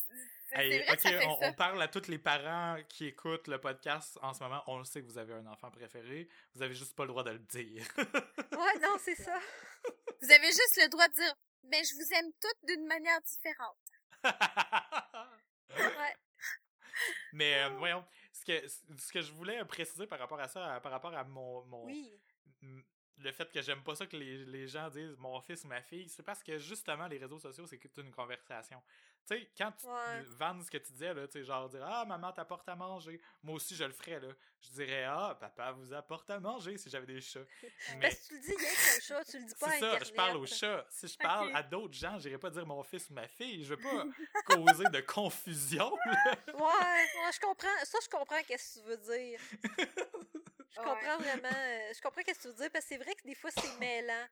Hey, vrai on parle à tous les parents qui écoutent le podcast en ce moment. On le sait que vous avez un enfant préféré. Vous avez juste pas le droit de le dire. ouais, non, c'est ça. Vous avez juste le droit de dire, ben, je vous aime toutes d'une manière différente. Ouais. Mais euh, voyons, ce que, ce que je voulais préciser par rapport à ça, par rapport à mon, mon Oui. le fait que j'aime pas ça que les, les gens disent mon fils ou ma fille, c'est parce que justement les réseaux sociaux c'est que une conversation. Tu sais, quand tu Ouais. vannes ce que tu disais là, tu sais genre dire ah maman t'apporte à manger, moi aussi je le ferais là. Je dirais ah papa vous apporte à manger si j'avais des chats. Mais Parce que tu le dis rien qu'au chat, tu le dis pas à c'est ça, Internet. je parle aux chats. Si je parle à d'autres gens, j'irai pas dire mon fils ou ma fille. Je veux pas causer de confusion. là. Ouais, ouais, je comprends. Ça, je comprends qu'est-ce que tu veux dire. Je Ouais. comprends vraiment. euh, Je comprends qu'est-ce que tu veux dire parce que c'est vrai que des fois, c'est mêlant.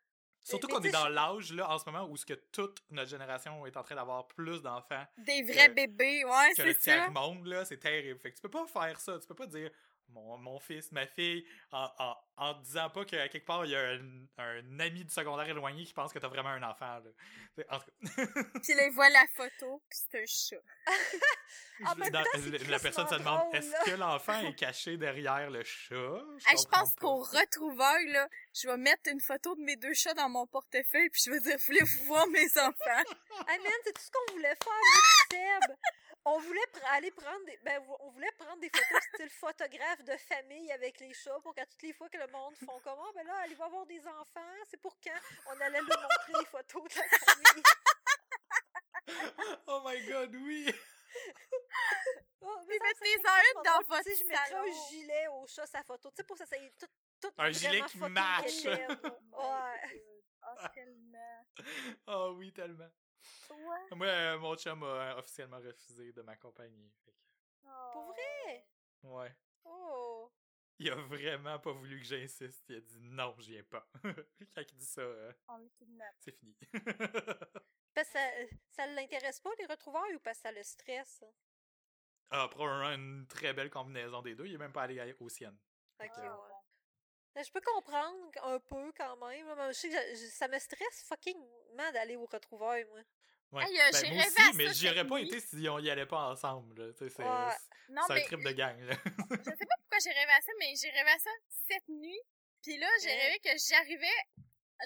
Surtout qu'on est dans l'âge là en ce moment où ce que toute notre génération est en train d'avoir plus d'enfants Des vrais Que- bébés, ouais, que le c'est ça. tiers-monde, là, c'est terrible. Fait que tu peux pas faire ça. Tu peux pas dire mon, mon fils, ma fille, en, en, disant pas qu'à quelque part, il y a un, un ami du secondaire éloigné qui pense que t'as vraiment un enfant, là. En tout cas, Puis là, il voit la photo, puis c'est un chat. En même dans- temps, c'est la personne se demande est-ce que l'enfant est caché derrière le chat? Hey, je comprends pense qu'au retrouvailles, là, je vais mettre une photo de mes deux chats dans mon portefeuille, puis je vais dire, voulez-vous voir mes enfants? Hey man, c'est tout ce qu'on voulait faire, Seb. On voulait pr- aller prendre des, ben, on voulait prendre des photos style photographe de famille avec les chats pour qu'à toutes les fois que le monde font comment, ben là, allez va avoir des enfants, c'est pour quand? On allait leur montrer les photos de la famille. Oh my god, oui! Oh, Puis ça, ça une crissement dans votre Tu sais, je mettrais un gilet au chat, sa photo, tu sais, pour que ça soit tout, tout Un gilet qui match. quétaine. Oh Ouais. Oh, tellement. Oh oui, tellement. Ouais. Moi, euh, mon chum a euh, officiellement refusé de m'accompagner. Fait que, Pour vrai? Ouais. Oh. Il a vraiment pas voulu que j'insiste. Il a dit non, je viens pas. Quand il dit ça, euh, c'est fini. Parce que ça, ça l'intéresse pas, les retrouvailles, ou parce que ça le stresse? ah, probablement une très belle combinaison des deux. Il est même pas allé aux siennes. Ok, ouais. Ben, je peux comprendre un peu quand même. je sais que je- je- ça me stresse fuckingment d'aller aux retrouvailles, moi. Ouais. Hey, euh, ben, moi aussi, mais pas été si on y allait pas ensemble. C'est Ouais. Un trip de gang. là. je sais pas pourquoi j'ai rêvé à ça, mais j'ai rêvé à ça cette nuit. Puis là, j'ai Ouais. rêvé que j'arrivais,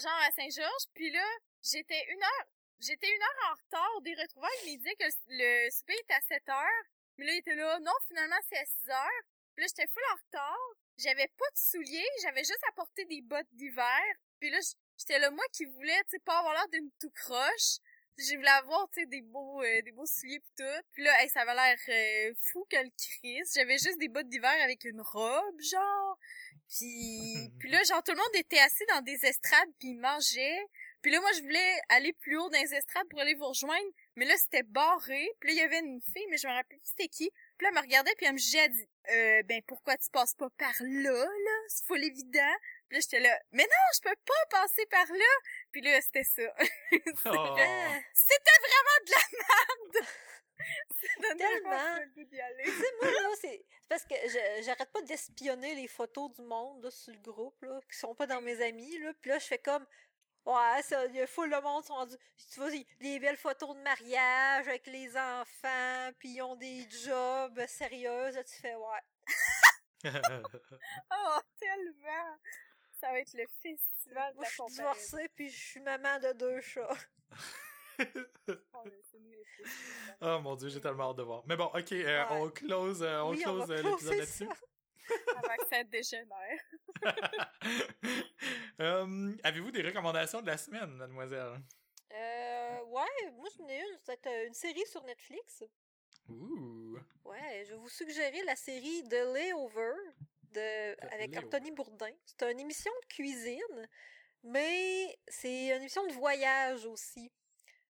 genre, à Saint-Georges, puis là, j'étais une heure, j'étais une heure en retard des retrouvailles, mais il disait que le souper était à 7 heures. Mais là, il était là, non, finalement, c'est à 6 heures. Puis là, j'étais full en retard. J'avais pas de souliers, j'avais juste apporté des bottes d'hiver. Puis là, j'étais là, moi qui voulais, tu sais, pas avoir l'air d'une tout croche. Je voulais avoir, tu sais, des beaux, euh, des beaux souliers pis tout. Puis là, hey, ça avait l'air euh, fou que le Christ. J'avais juste des bottes d'hiver avec une robe, genre. Puis, puis là, genre, tout le monde était assis dans des estrades puis ils mangeaient. Puis là, moi, je voulais aller plus haut dans les estrades pour aller vous rejoindre. Mais là, c'était barré. Puis là, il y avait une fille, mais je me rappelle plus c'était qui. Puis là, elle me regardait puis elle me dit, euh, ben, pourquoi tu passes pas par là, là? C'est full évident. Puis là, j'étais là, mais non, je peux pas passer par là. Puis là, c'était ça. Oh. C'était vraiment de la merde! Tellement. tu sais, moi, là, c'est c'est parce que je- j'arrête pas d'espionner les photos du monde là, sur le groupe, là, qui sont pas dans mes amis, là. Puis là, je fais comme, ouais, ça, il y a full le monde sont rendus, tu vois, des belles photos de mariage avec les enfants, puis ils ont des jobs sérieux, là, tu fais, ouais. Oh, tellement! Ça va être le festival de Moi, la je suis divorcée, puis je suis maman de deux chats. Oh, oh mon dieu, j'ai tellement hâte de voir. Mais bon, ok, euh, Ouais. on close, euh, on Oui, close euh, l'épisode là-dessus. Avant que ça dégénère. Euh, Avez-vous des recommandations de la semaine, mademoiselle? Euh, ouais, moi j'en ai une. C'est euh, une série sur Netflix. Ouh. Ouais, je vais vous suggérer la série The Layover de, avec Layover. Anthony Bourdin. C'est une émission de cuisine, mais c'est une émission de voyage aussi.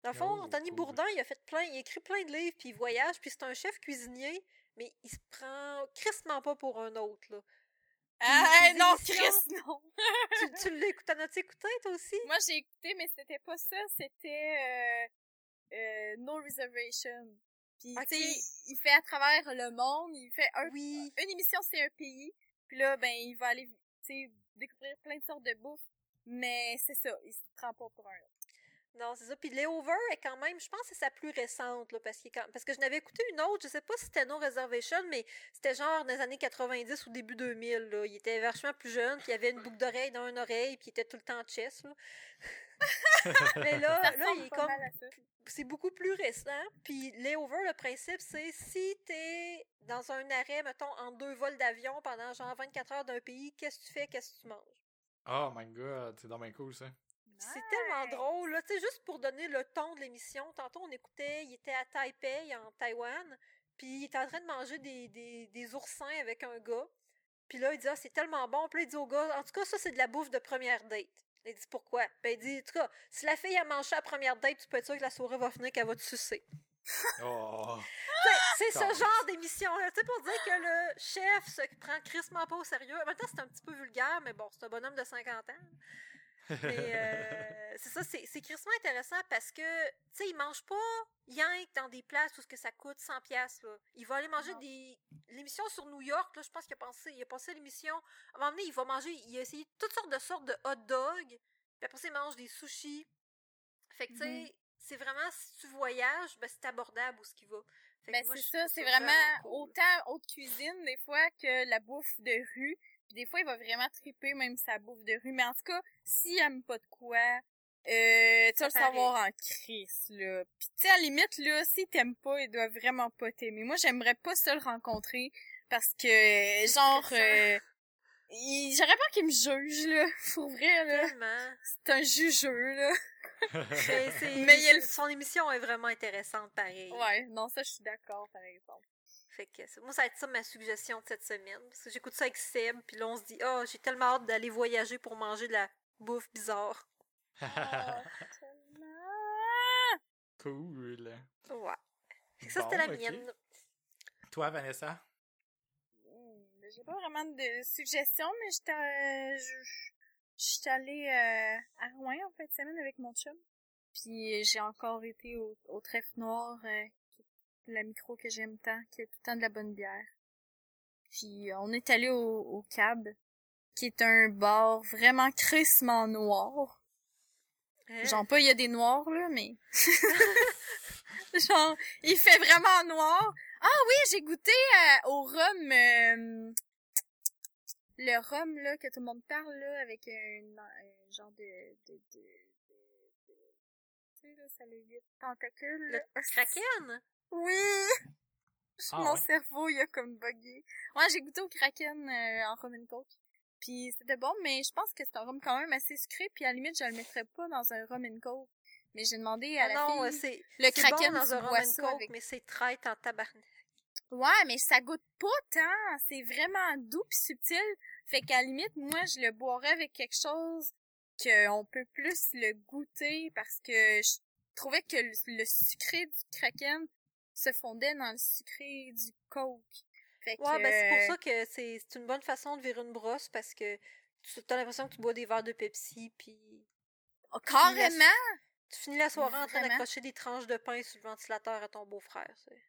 Dans le fond, Oh, Anthony cool. Bourdin, il a fait plein, il a écrit plein de livres, puis il voyage, puis c'est un chef cuisinier, mais il se prend crissement pas pour un autre, là. Ah, non, Chris, non! tu tu l'écoutes, t'en as-tu écouté, toi aussi? Moi, j'ai écouté, mais c'était pas ça, c'était euh, euh, No Reservation. Puis, tu sais, il fait à travers le monde, il fait un, Oui. une émission, c'est un pays, puis là, ben, il va aller, tu sais, découvrir plein de sortes de bouffe, mais c'est ça, il se prend pas pour un autre. Non, c'est ça. Puis Layover est quand même, je pense que c'est sa plus récente, là, parce, quand- parce que je n'avais écouté une autre, je sais pas si c'était No Reservation, mais c'était genre dans les années 90 ou début 2000, là. Il était vachement plus jeune, puis il avait une boucle d'oreille dans une oreille, puis il était tout le temps chess, là. mais là, Ça là, il est comme, c'est beaucoup plus récent. Puis Layover, le principe, c'est si t'es dans un arrêt, mettons, en deux vols d'avion pendant genre 24 heures d'un pays, qu'est-ce que tu fais, qu'est-ce que tu manges? Oh my god, c'est dans cool ça. C'est tellement drôle, là. Tu sais, juste pour donner le ton de l'émission, tantôt on écoutait, il était à Taipei, en Taïwan, puis il était en train de manger des, des, des oursins avec un gars. Puis là, il dit, ah, c'est tellement bon. Puis là, il dit au gars, en tout cas, ça, c'est de la bouffe de première date. Il dit, pourquoi? Ben, il dit, en tout cas, si la fille a mangé à première date, tu peux être sûr que la soirée va finir qu'elle va te sucer. Oh. Tu sais, c'est ce genre d'émission-là. Tu sais, pour dire que le chef se prend crissement pas au sérieux. En même temps, c'est un petit peu vulgaire, mais bon, c'est un bonhomme de 50 ans. Euh, c'est ça, c'est c'est crissement intéressant parce que, tu sais, il mange pas que dans des places où ce que ça coûte 100 pièces là. Il va aller manger Non. des l'émission sur New York, là, je pense qu'il a pensé, il a passé l'émission. À un moment donné, il va manger, il a essayé toutes sortes de sortes de hot dogs. Puis après ça, il mange des sushis. Fait que tu sais, Mhm. c'est vraiment si tu voyages, ben c'est abordable où ce qu'il va. Fait que Ben, c'est ça, c'est vraiment cool. autant haute cuisine, des fois, que la bouffe de rue. Puis des fois, il va vraiment triper même sa bouffe de rue. Mais en tout cas, s'il aime pas de quoi, euh, tu vas le savoir en crise, là. Puis tu sais, à la limite, là, s'il t'aime pas, il doit vraiment pas t'aimer. Moi, j'aimerais pas ça le rencontrer, parce que, genre, euh, j'aurais peur qu'il me juge, là. Pour vrai, là. Tellement. C'est un jugeux, là. Mais, c'est- Mais il son émission est vraiment intéressante, pareil. Ouais, non, ça, je suis d'accord, par exemple. Fait que c'est- moi, ça va être ça ma suggestion de cette semaine. Parce que j'écoute ça avec Seb, puis là, on se dit, oh, j'ai tellement hâte d'aller voyager pour manger de la bouffe bizarre. Oh, cool. Ouais. Ça, Bon, c'était la mienne. Toi, Vanessa? Hmm, J'ai pas vraiment de suggestions, mais j'étais, euh, j'étais allée euh, à Rouen en fin de semaine avec mon chum. Puis j'ai encore été au, au trèfle noir, euh, la micro que j'aime tant, qui a tout le temps de la bonne bière. Puis euh, on est allé au, au Cab, qui est un bar vraiment crissement noir. Hein? Genre pas il y a des noirs là, mais genre il fait vraiment noir. Ah oui, j'ai goûté euh, au rhum euh, le rhum là que tout le monde parle là avec un, un genre de de de, de- de- tu sais là ça le huit tentacules. Le. Kraken? Oui. Ah Mon ouais? cerveau il a comme bugué. Ouais, j'ai goûté au Kraken euh, en rum and coke. Puis c'était bon, mais je pense que c'est un rhum quand même assez sucré, puis à la limite, je le mettrais pas dans un rum and coke. Mais j'ai demandé à Ah la non, fille, c'est le c'est Kraken, bon dans un rum and coke, avec- mais c'est traite en tabarnak. Ouais, mais ça goûte pas tant. C'est vraiment doux pis subtil. Fait qu'à la limite, moi, je le boirais avec quelque chose qu'on peut plus le goûter parce que je trouvais que le, le sucré du Kraken se fondait dans le sucré du Coke. Fait que, Ouais, ben c'est pour ça que c'est une bonne façon de virer une brosse parce que tu as l'impression que tu bois des verres de Pepsi, puis oh, carrément! tu finis la soirée en train d'accrocher des tranches de pain sur le ventilateur à ton beau-frère. C'est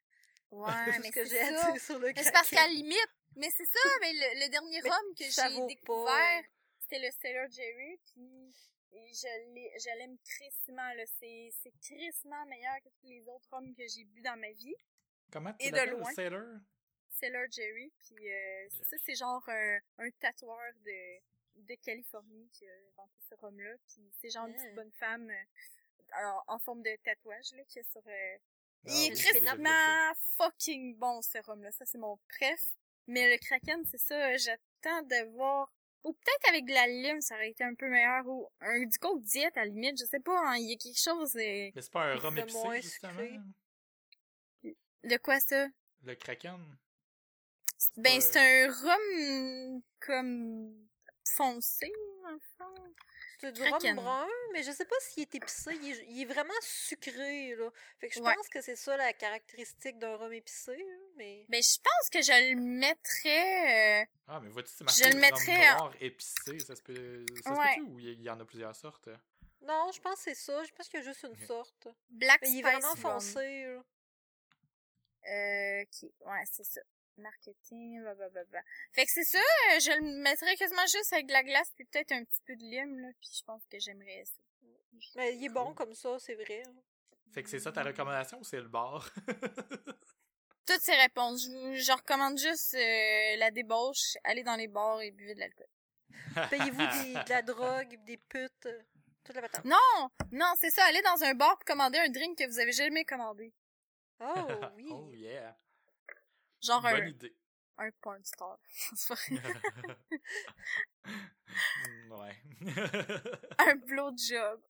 Ouais, mais ce que j'ai à ça. dire sur le c'est parce qu'à la limite, mais c'est ça, mais le, le dernier Mais rhum que j'ai découvert, c'était le Sailor Jerry, puis et je l'ai- je l'aime crissement, là. C'est, c'est crissement meilleur que tous les autres rhums que j'ai bu dans ma vie. Comment tu Et de l'appelles, loin. Sailor? Sailor Jerry, puis euh, ça, c'est genre un, un tatoueur de, de Californie qui a inventé ce rhum-là, puis c'est genre une petite Ah. bonne femme euh, en, en forme de tatouage, là, qui est sur... euh, Ah il est crissement fucking bon, ce rhum-là. Ça, c'est mon préf. Mais le Kraken, c'est ça, j'attends de voir Ou peut-être avec de la lime, ça aurait été un peu meilleur. Ou un, du coke diète, à la limite, je sais pas, hein, il y a quelque chose... euh, Mais c'est pas un rhum épicé, justement? sucré. De quoi ça? Le Kraken? Ben, pas, c'est un rhum comme foncé, en fond. C'est du rhum brun, mais je sais pas s'il est épicé. Il est, il est vraiment sucré, là. Fait que je Ouais. pense que c'est ça la caractéristique d'un rhum épicé, là, mais... Ben, je pense que je le mettrais... euh, Ah, mais vois-tu, c'est Je marqué le rhum mettrais noir épicé, ça se peut... Ça se Ouais. peut-tu ou il y- il y en a plusieurs sortes? Non, je pense que c'est ça. Je pense qu'il y a juste une sorte. Black Mais il est vraiment foncé, là. Euh, ok, ouais, c'est ça. Marketing, blablabla. Fait que c'est ça, euh, je le mettrais quasiment juste avec de la glace puis peut-être un petit peu de lime, là, puis je pense que j'aimerais ça. Mais il est bon comme ça, c'est vrai. là. Fait que c'est ça ta recommandation ou c'est le bar? Toutes ces réponses, je, vous- je recommande juste euh, la débauche, aller dans les bars et buvez de l'alcool. Payez-vous des- de la drogue, des putes, euh, toute la patente. Non! Non, c'est ça, aller dans un bar pour commander un drink que vous avez jamais commandé. Oh, oui. oh yeah. Genre Bonne un, idée. un porn star. Ouais. un blowjob.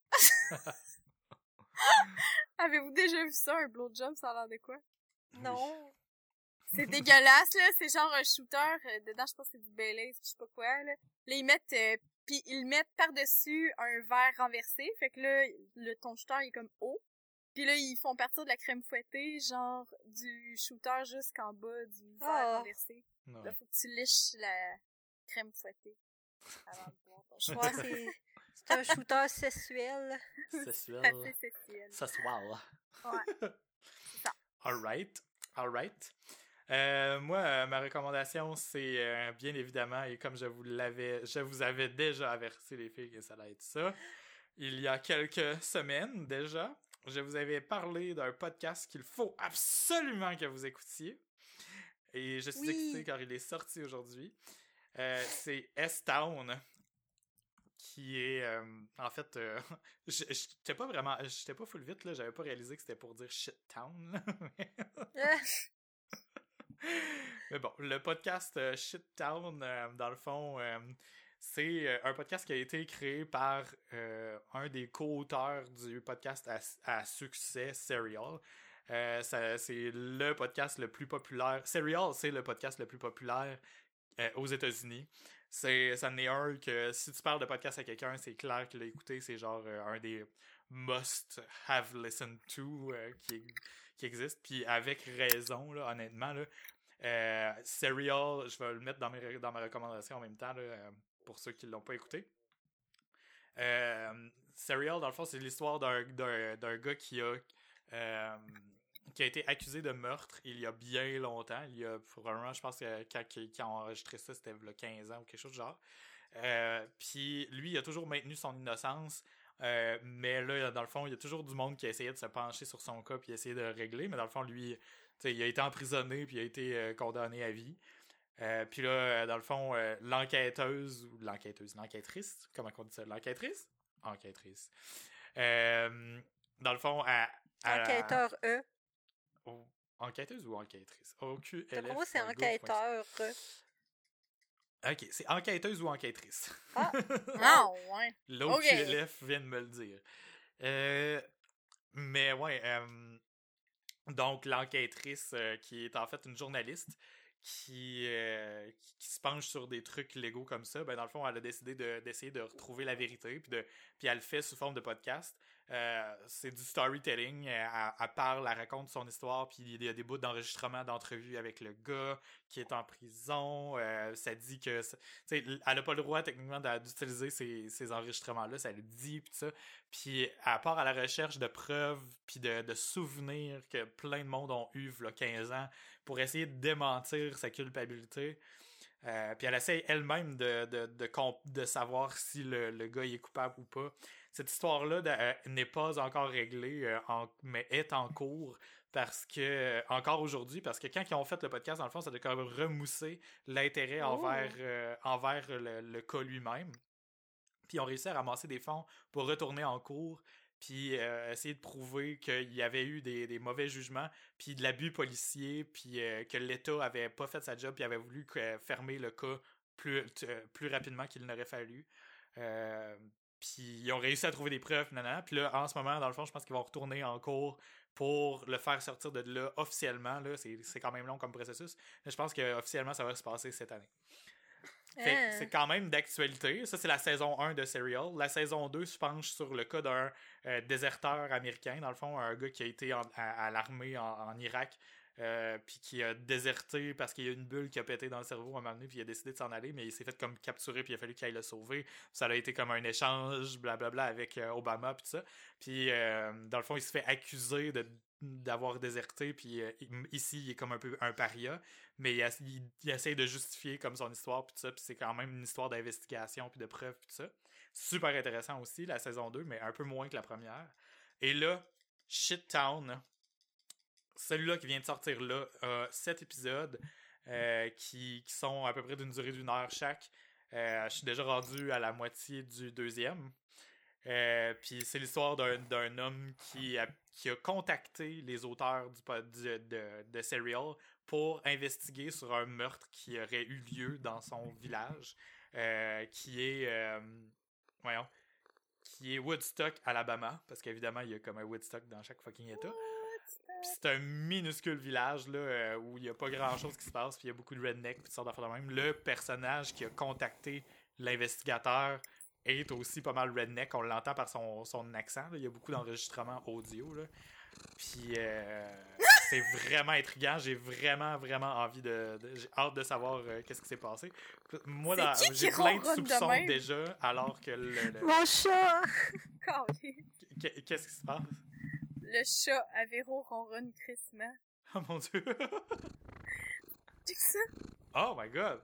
Avez-vous déjà vu ça, un blowjob, ça a l'air de quoi? Non. C'est dégueulasse, là. C'est genre un shooter. euh, dedans, je pense que c'est du Baileys, je sais pas quoi, là. Là, ils mettent... euh, puis ils mettent par-dessus un verre renversé. Fait que là, le ton shooter, il est comme haut. Puis là, ils font partir de la crème fouettée, genre du shooter jusqu'en bas du verre Ah. renversé. Ouais. Là, faut que tu liches la crème fouettée. avant de boire ton shooter. Ouais, c'est, c'est un shooter sexuel. Sexuel. sexuel. Sexual. Ouais. ça. Alright. Alright. Euh, moi, euh, ma recommandation, c'est euh, bien évidemment, et comme je vous l'avais, je vous avais déjà averti les filles que ça allait être ça, il y a quelques semaines déjà, je vous avais parlé d'un podcast qu'il faut absolument que vous écoutiez. Et je suis Oui. excité car il est sorti aujourd'hui. Euh, c'est S-Town, qui est euh, en fait, euh, j'étais pas vraiment, j'étais pas full vite là, j'avais pas réalisé que c'était pour dire shit town. là, mais- Ah, mais bon, le podcast euh, Shit Town, euh, dans le fond, c'est euh, un podcast qui a été créé par euh, un des co-auteurs du podcast à, à succès, Serial. Euh, c'est le podcast le plus populaire. Serial, c'est le podcast le plus populaire aux États-Unis. C'est, ça en est un que si tu parles de podcast à quelqu'un, c'est clair qu'il l'a écouté. C'est genre un des must have listened to qui, qui existe. Puis avec raison, là, honnêtement. Là, Serial, je vais le mettre dans, mes, dans ma recommandation en même temps là, pour ceux qui l'ont pas écouté. Euh, Serial, dans le fond, c'est l'histoire d'un, gars qui a, euh, qui a été accusé de meurtre il y a bien longtemps. Il y a probablement, je pense que quand, quand on a enregistré ça, c'était il y a 15 ans ou quelque chose du genre. Euh, Puis lui, il a toujours maintenu son innocence. Mais là, dans le fond, il y a toujours du monde qui a essayé de se pencher sur son cas puis essayer de le régler. Mais dans le fond, lui, il a été emprisonné puis il a été condamné à vie. Euh, puis là, euh, dans le fond, euh, l'enquêteuse ou l'enquêteuse, l'enquêtrice, comment on dit ça, l'enquêtrice, enquêtrice. Euh, dans le fond, à, à- Enquêteur E. au- enquêteuse ou enquêtrice? OQLF. Moi, c'est enquêteur E. Ok, c'est enquêteuse ou enquêtrice. Ah, ouais. L'OQLF vient de me le dire. Euh, mais ouais, euh, donc l'enquêtrice euh, qui est en fait une journaliste qui, euh, qui, se penche sur des trucs légaux comme ça, ben dans le fond, elle a décidé de- d'essayer de, retrouver la vérité, puis, de, puis elle le fait sous forme de podcast. Euh, c'est du storytelling, elle, elle- parle, elle raconte son histoire, puis il y a des bouts d'enregistrement, d'entrevue avec le gars qui est en prison. euh, ça dit que, elle n'a pas le droit techniquement d'utiliser ces, ces enregistrements-là, ça le dit, puis ça. Puis elle part à la recherche de preuves, puis de, de souvenirs que plein de monde ont eu, il 15 ans, pour essayer de démentir sa culpabilité. Euh, puis elle essaye elle-même de, de, de, de savoir si le, le gars est coupable ou pas. Cette histoire-là euh, n'est pas encore réglée, euh, en- mais est en cours parce que, euh, encore aujourd'hui, parce que quand ils ont fait le podcast, dans le fond, ça a quand même remoussé l'intérêt Oh. envers, euh, envers le, le cas lui-même. Puis ils ont réussi à ramasser des fonds pour retourner en cours, puis euh, essayer de prouver qu'il y avait eu des, des mauvais jugements, puis de l'abus policier, puis euh, que l'État avait pas fait sa job, puis avait voulu fermer le cas plus, plus rapidement qu'il n'aurait fallu. Euh, puis ils ont réussi à trouver des preuves, nanana. Puis là, en ce moment, dans le fond, je pense qu'ils vont retourner en cours pour le faire sortir de là officiellement. Là, c'est, quand même long comme processus. Mais je pense que officiellement, ça va se passer cette année. C'est quand même d'actualité. Ça, c'est la saison 1 de Serial. La saison 2 se penche sur le cas d'un euh, déserteur américain, dans le fond, un gars qui a été en- à, à l'armée en, en Irak, euh, puis qui a déserté parce qu'il y a une bulle qui a pété dans le cerveau à un moment donné, puis il a décidé de s'en aller, mais il s'est fait comme capturer, puis il a fallu qu'il aille le sauver. Ça a été comme un échange, blablabla, avec euh, Obama, puis ça. Puis, euh, dans le fond, il se fait accuser d'avoir déserté puis ici il est comme un peu un paria mais il, il, essaie de justifier comme son histoire puis ça puis c'est quand même une histoire d'investigation puis de preuves puis ça super intéressant aussi la saison 2 mais un peu moins que la première et là Shit Town celui-là qui vient de sortir là a sept épisodes euh, qui, sont à peu près d'une durée d'une heure chaque Euh, je suis déjà rendu à la moitié du deuxième euh, puis c'est l'histoire d'un, homme qui a, contacté les auteurs de, de Serial pour investiguer sur un meurtre qui aurait eu lieu dans son village, qui est, qui est Woodstock, Alabama, parce qu'évidemment, il y a comme un Woodstock dans chaque fucking état. Puis c'est un minuscule village là, euh, où il n'y a pas grand chose qui se passe, puis il y a beaucoup de redneck, puis toutes sortes d'affaires de même. Le personnage qui a contacté l'investigateur est aussi pas mal redneck. On l'entend par son, son accent. là. Il y a beaucoup d'enregistrements audio. Là. Puis euh, c'est vraiment intriguant. J'ai vraiment, vraiment envie de. de- j'ai hâte de savoir euh, qu'est-ce qui s'est passé. Moi, j'ai plein de soupçons déjà, alors que le. le- Mon chat! Qu'est-ce qui se passe? Le chat à Véro ronronne crissement. Oh mon dieu! Check ça. Oh my god!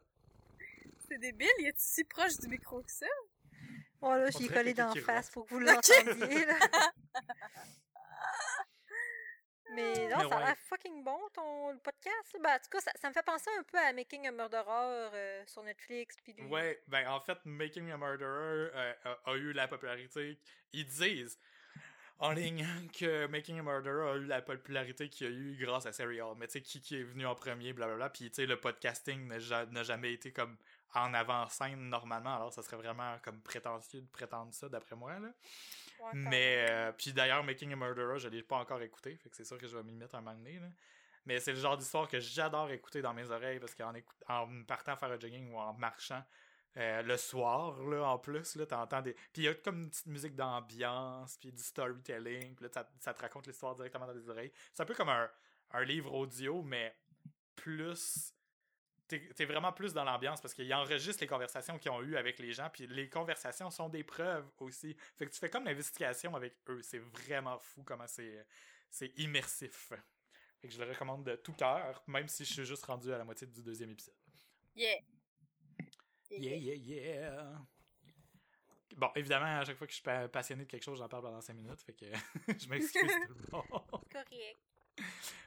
C'est débile, il est si proche du micro que ça? Oh là, j'y ai collé d'en face pour que vous l'entendiez, là. Mais non, Mais ça a ouais. l'air fucking bon, ton le podcast. là. Ben, en tout cas, ça, ça me fait penser un peu à Making a Murderer euh, sur Netflix. Les- Ouais, ben en fait, Making a Murderer euh, a, a eu la popularité. Ils disent en ligne que Making a Murderer a eu la popularité qu'il a eu grâce à Serial. Mais tu sais, qui, qui est venu en premier, blablabla. Puis tu sais, le podcasting n'a ja- n'a jamais été comme en avant-scène normalement. Alors ça serait vraiment comme prétentieux de prétendre ça, d'après moi. Là. Ouais, Mais, euh, puis d'ailleurs, Making a Murderer, je l'ai pas encore écouté, fait que c'est sûr que je vais m'y mettre un moment donné, là. Mais c'est le genre d'histoire que j'adore écouter dans mes oreilles parce qu'en en partant faire un jogging ou en marchant euh, le soir, là, en plus, là, t'entends des. Puis il y a comme une petite musique d'ambiance, puis du storytelling, puis là, ça, te raconte l'histoire directement dans les oreilles. C'est un peu comme un, un livre audio, mais plus. T'es t'es vraiment plus dans l'ambiance parce qu'il enregistre les conversations qu'ils ont eues avec les gens, puis les conversations sont des preuves aussi. Fait que tu fais comme l'investigation avec eux. C'est vraiment fou comment c'est immersif. Fait que je le recommande de tout cœur, même si je suis juste rendu à la moitié du deuxième épisode. Yeah. Yeah, yeah, yeah. Bon, évidemment, à chaque fois que je suis pa- passionné de quelque chose, j'en parle pendant 5 minutes, fait que je m'excuse tout le monde. Correct.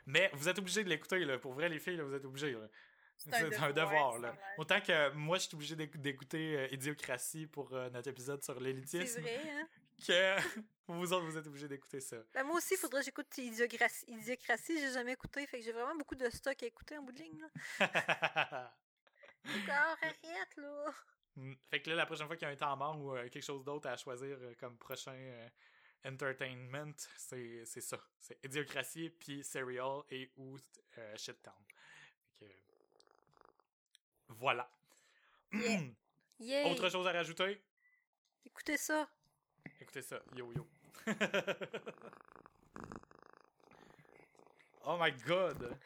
Mais vous êtes obligés de l'écouter, là. Pour vrai, les filles, là, vous êtes obligés, là. C'est un C'est un devoir, là. Autant que moi, je suis obligé d'écou- d'écouter euh, Idiocratie pour euh, notre épisode sur C'est l'élitisme, vrai, hein? que vous autres, vous êtes obligés d'écouter ça. Ben, moi aussi, il faudrait que j'écoute Idiocratie. Idiocratie, j'ai jamais écouté, fait que j'ai vraiment beaucoup de stock à écouter en bout de ligne, là. Arrête, là! Mm. fait que là, la prochaine fois qu'il y a un temps mort ou euh, quelque chose d'autre à choisir euh, comme prochain euh, entertainment, c'est ça. C'est Idiocratie, puis Serial et ou Shit Town. Fait que, voilà. Yeah. Autre chose à rajouter? Écoutez ça! Écoutez ça, yo yo. oh my god!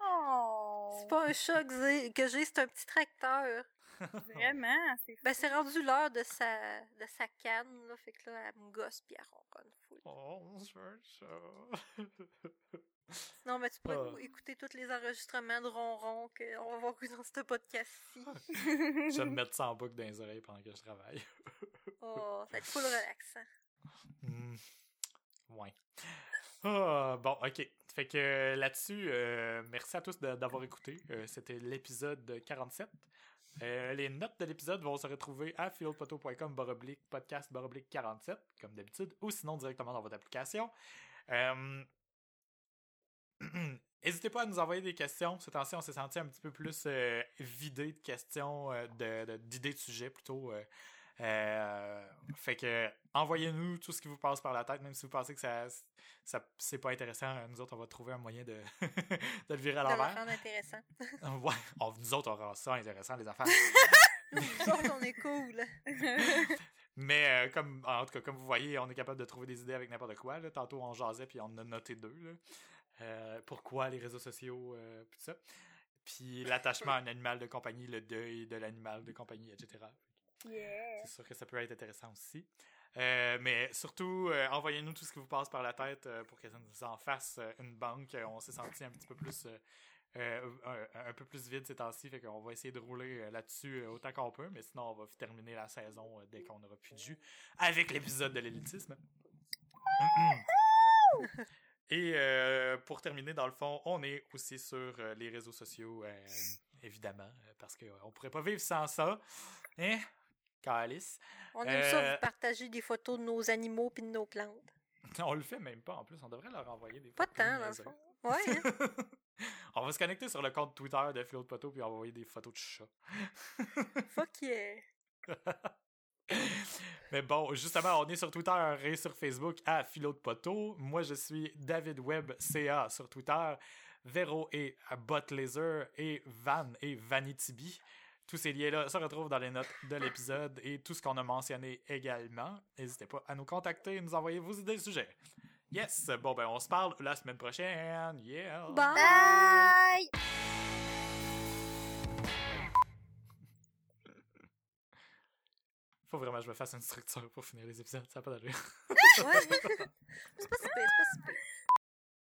Oh. C'est pas un chat que j'ai- c'est un petit tracteur. Vraiment, c'est Ben, c'est rendu l'heure de sa, de sa canne, là. Fait que là, elle me gosse pis elle ronronne full. Oh, je veux ça. Non, mais tu pourrais Ah. écouter tous les enregistrements de ronron qu'on va voir dans ce podcast-ci. je vais me mettre ça en boucle dans les oreilles pendant que je travaille. Oh, ça va être full relaxant. Hmm. Ouais. Ah, bon, ok. Fait que euh, là-dessus, euh, merci à tous d'avoir écouté. Euh, C'était l'épisode 47. Euh, les notes de l'épisode vont se retrouver à philpoteau.com baroblique podcast baroblique 47, comme d'habitude, ou sinon directement dans votre application. N'hésitez pas à nous envoyer des questions. Ce temps-ci, on s'est senti un petit peu plus vidé de questions, euh, de- de- d'idées de, sujets plutôt. Euh, euh, fait que envoyez-nous tout ce qui vous passe par la tête, même si vous pensez que ça, ça c'est pas intéressant. Nous autres, on va trouver un moyen de, de le virer à Ça va l'envers. intéressant. ouais, on- nous autres, on rend ça intéressant, les affaires. Nous autres, on est cool. Mais euh, comme en tout cas, comme vous voyez, on est capable de trouver des idées avec n'importe quoi. Là. Tantôt, on jasait, puis on en a noté deux. Là. Euh, pourquoi les réseaux sociaux, euh, puis tout ça. Puis l'attachement à un animal de compagnie, le deuil de l'animal de compagnie, etc. Yeah. C'est sûr que ça peut être intéressant aussi. Euh, mais surtout, euh, envoyez-nous tout ce qui vous passe par la tête euh, pour que ça nous en fasse une banque. On s'est senti un petit peu plus un, un peu plus vide ces temps-ci, fait qu'on va essayer de rouler là-dessus autant qu'on peut, mais sinon on va terminer la saison dès qu'on aura plus de jus avec l'épisode de l'élitisme. Et euh, pour terminer, dans le fond, on est aussi sur euh, les réseaux sociaux, euh, évidemment, parce qu'on pourrait pas vivre sans ça. Hein? Calice. On aime ça Euh, vous partager des photos de nos animaux puis de nos plantes. On le fait même pas en plus, on devrait leur envoyer des Pas photos. tant, dans le fond. Ouais, hein? on va se connecter sur le compte Twitter de Philo de Poteau puis envoyer des photos de chats. Fuck yeah. Mais bon, justement, on est sur Twitter et sur Facebook à Philo de Poteau. Moi, je suis David Webb CA sur Twitter. Vero et Botlaser et Van et Vanitibi. Tous ces liens-là se retrouvent dans les notes de l'épisode et tout ce qu'on a mentionné également. N'hésitez pas à nous contacter et nous envoyer vos idées de sujets. Yes! Bon, ben, on se parle la semaine prochaine. Yeah! Bye! Bye! Faut vraiment que je me fasse une structure pour finir les épisodes. Ça n'a pas d'allure. Ouais. c'est pas si pire, c'est pas si pire.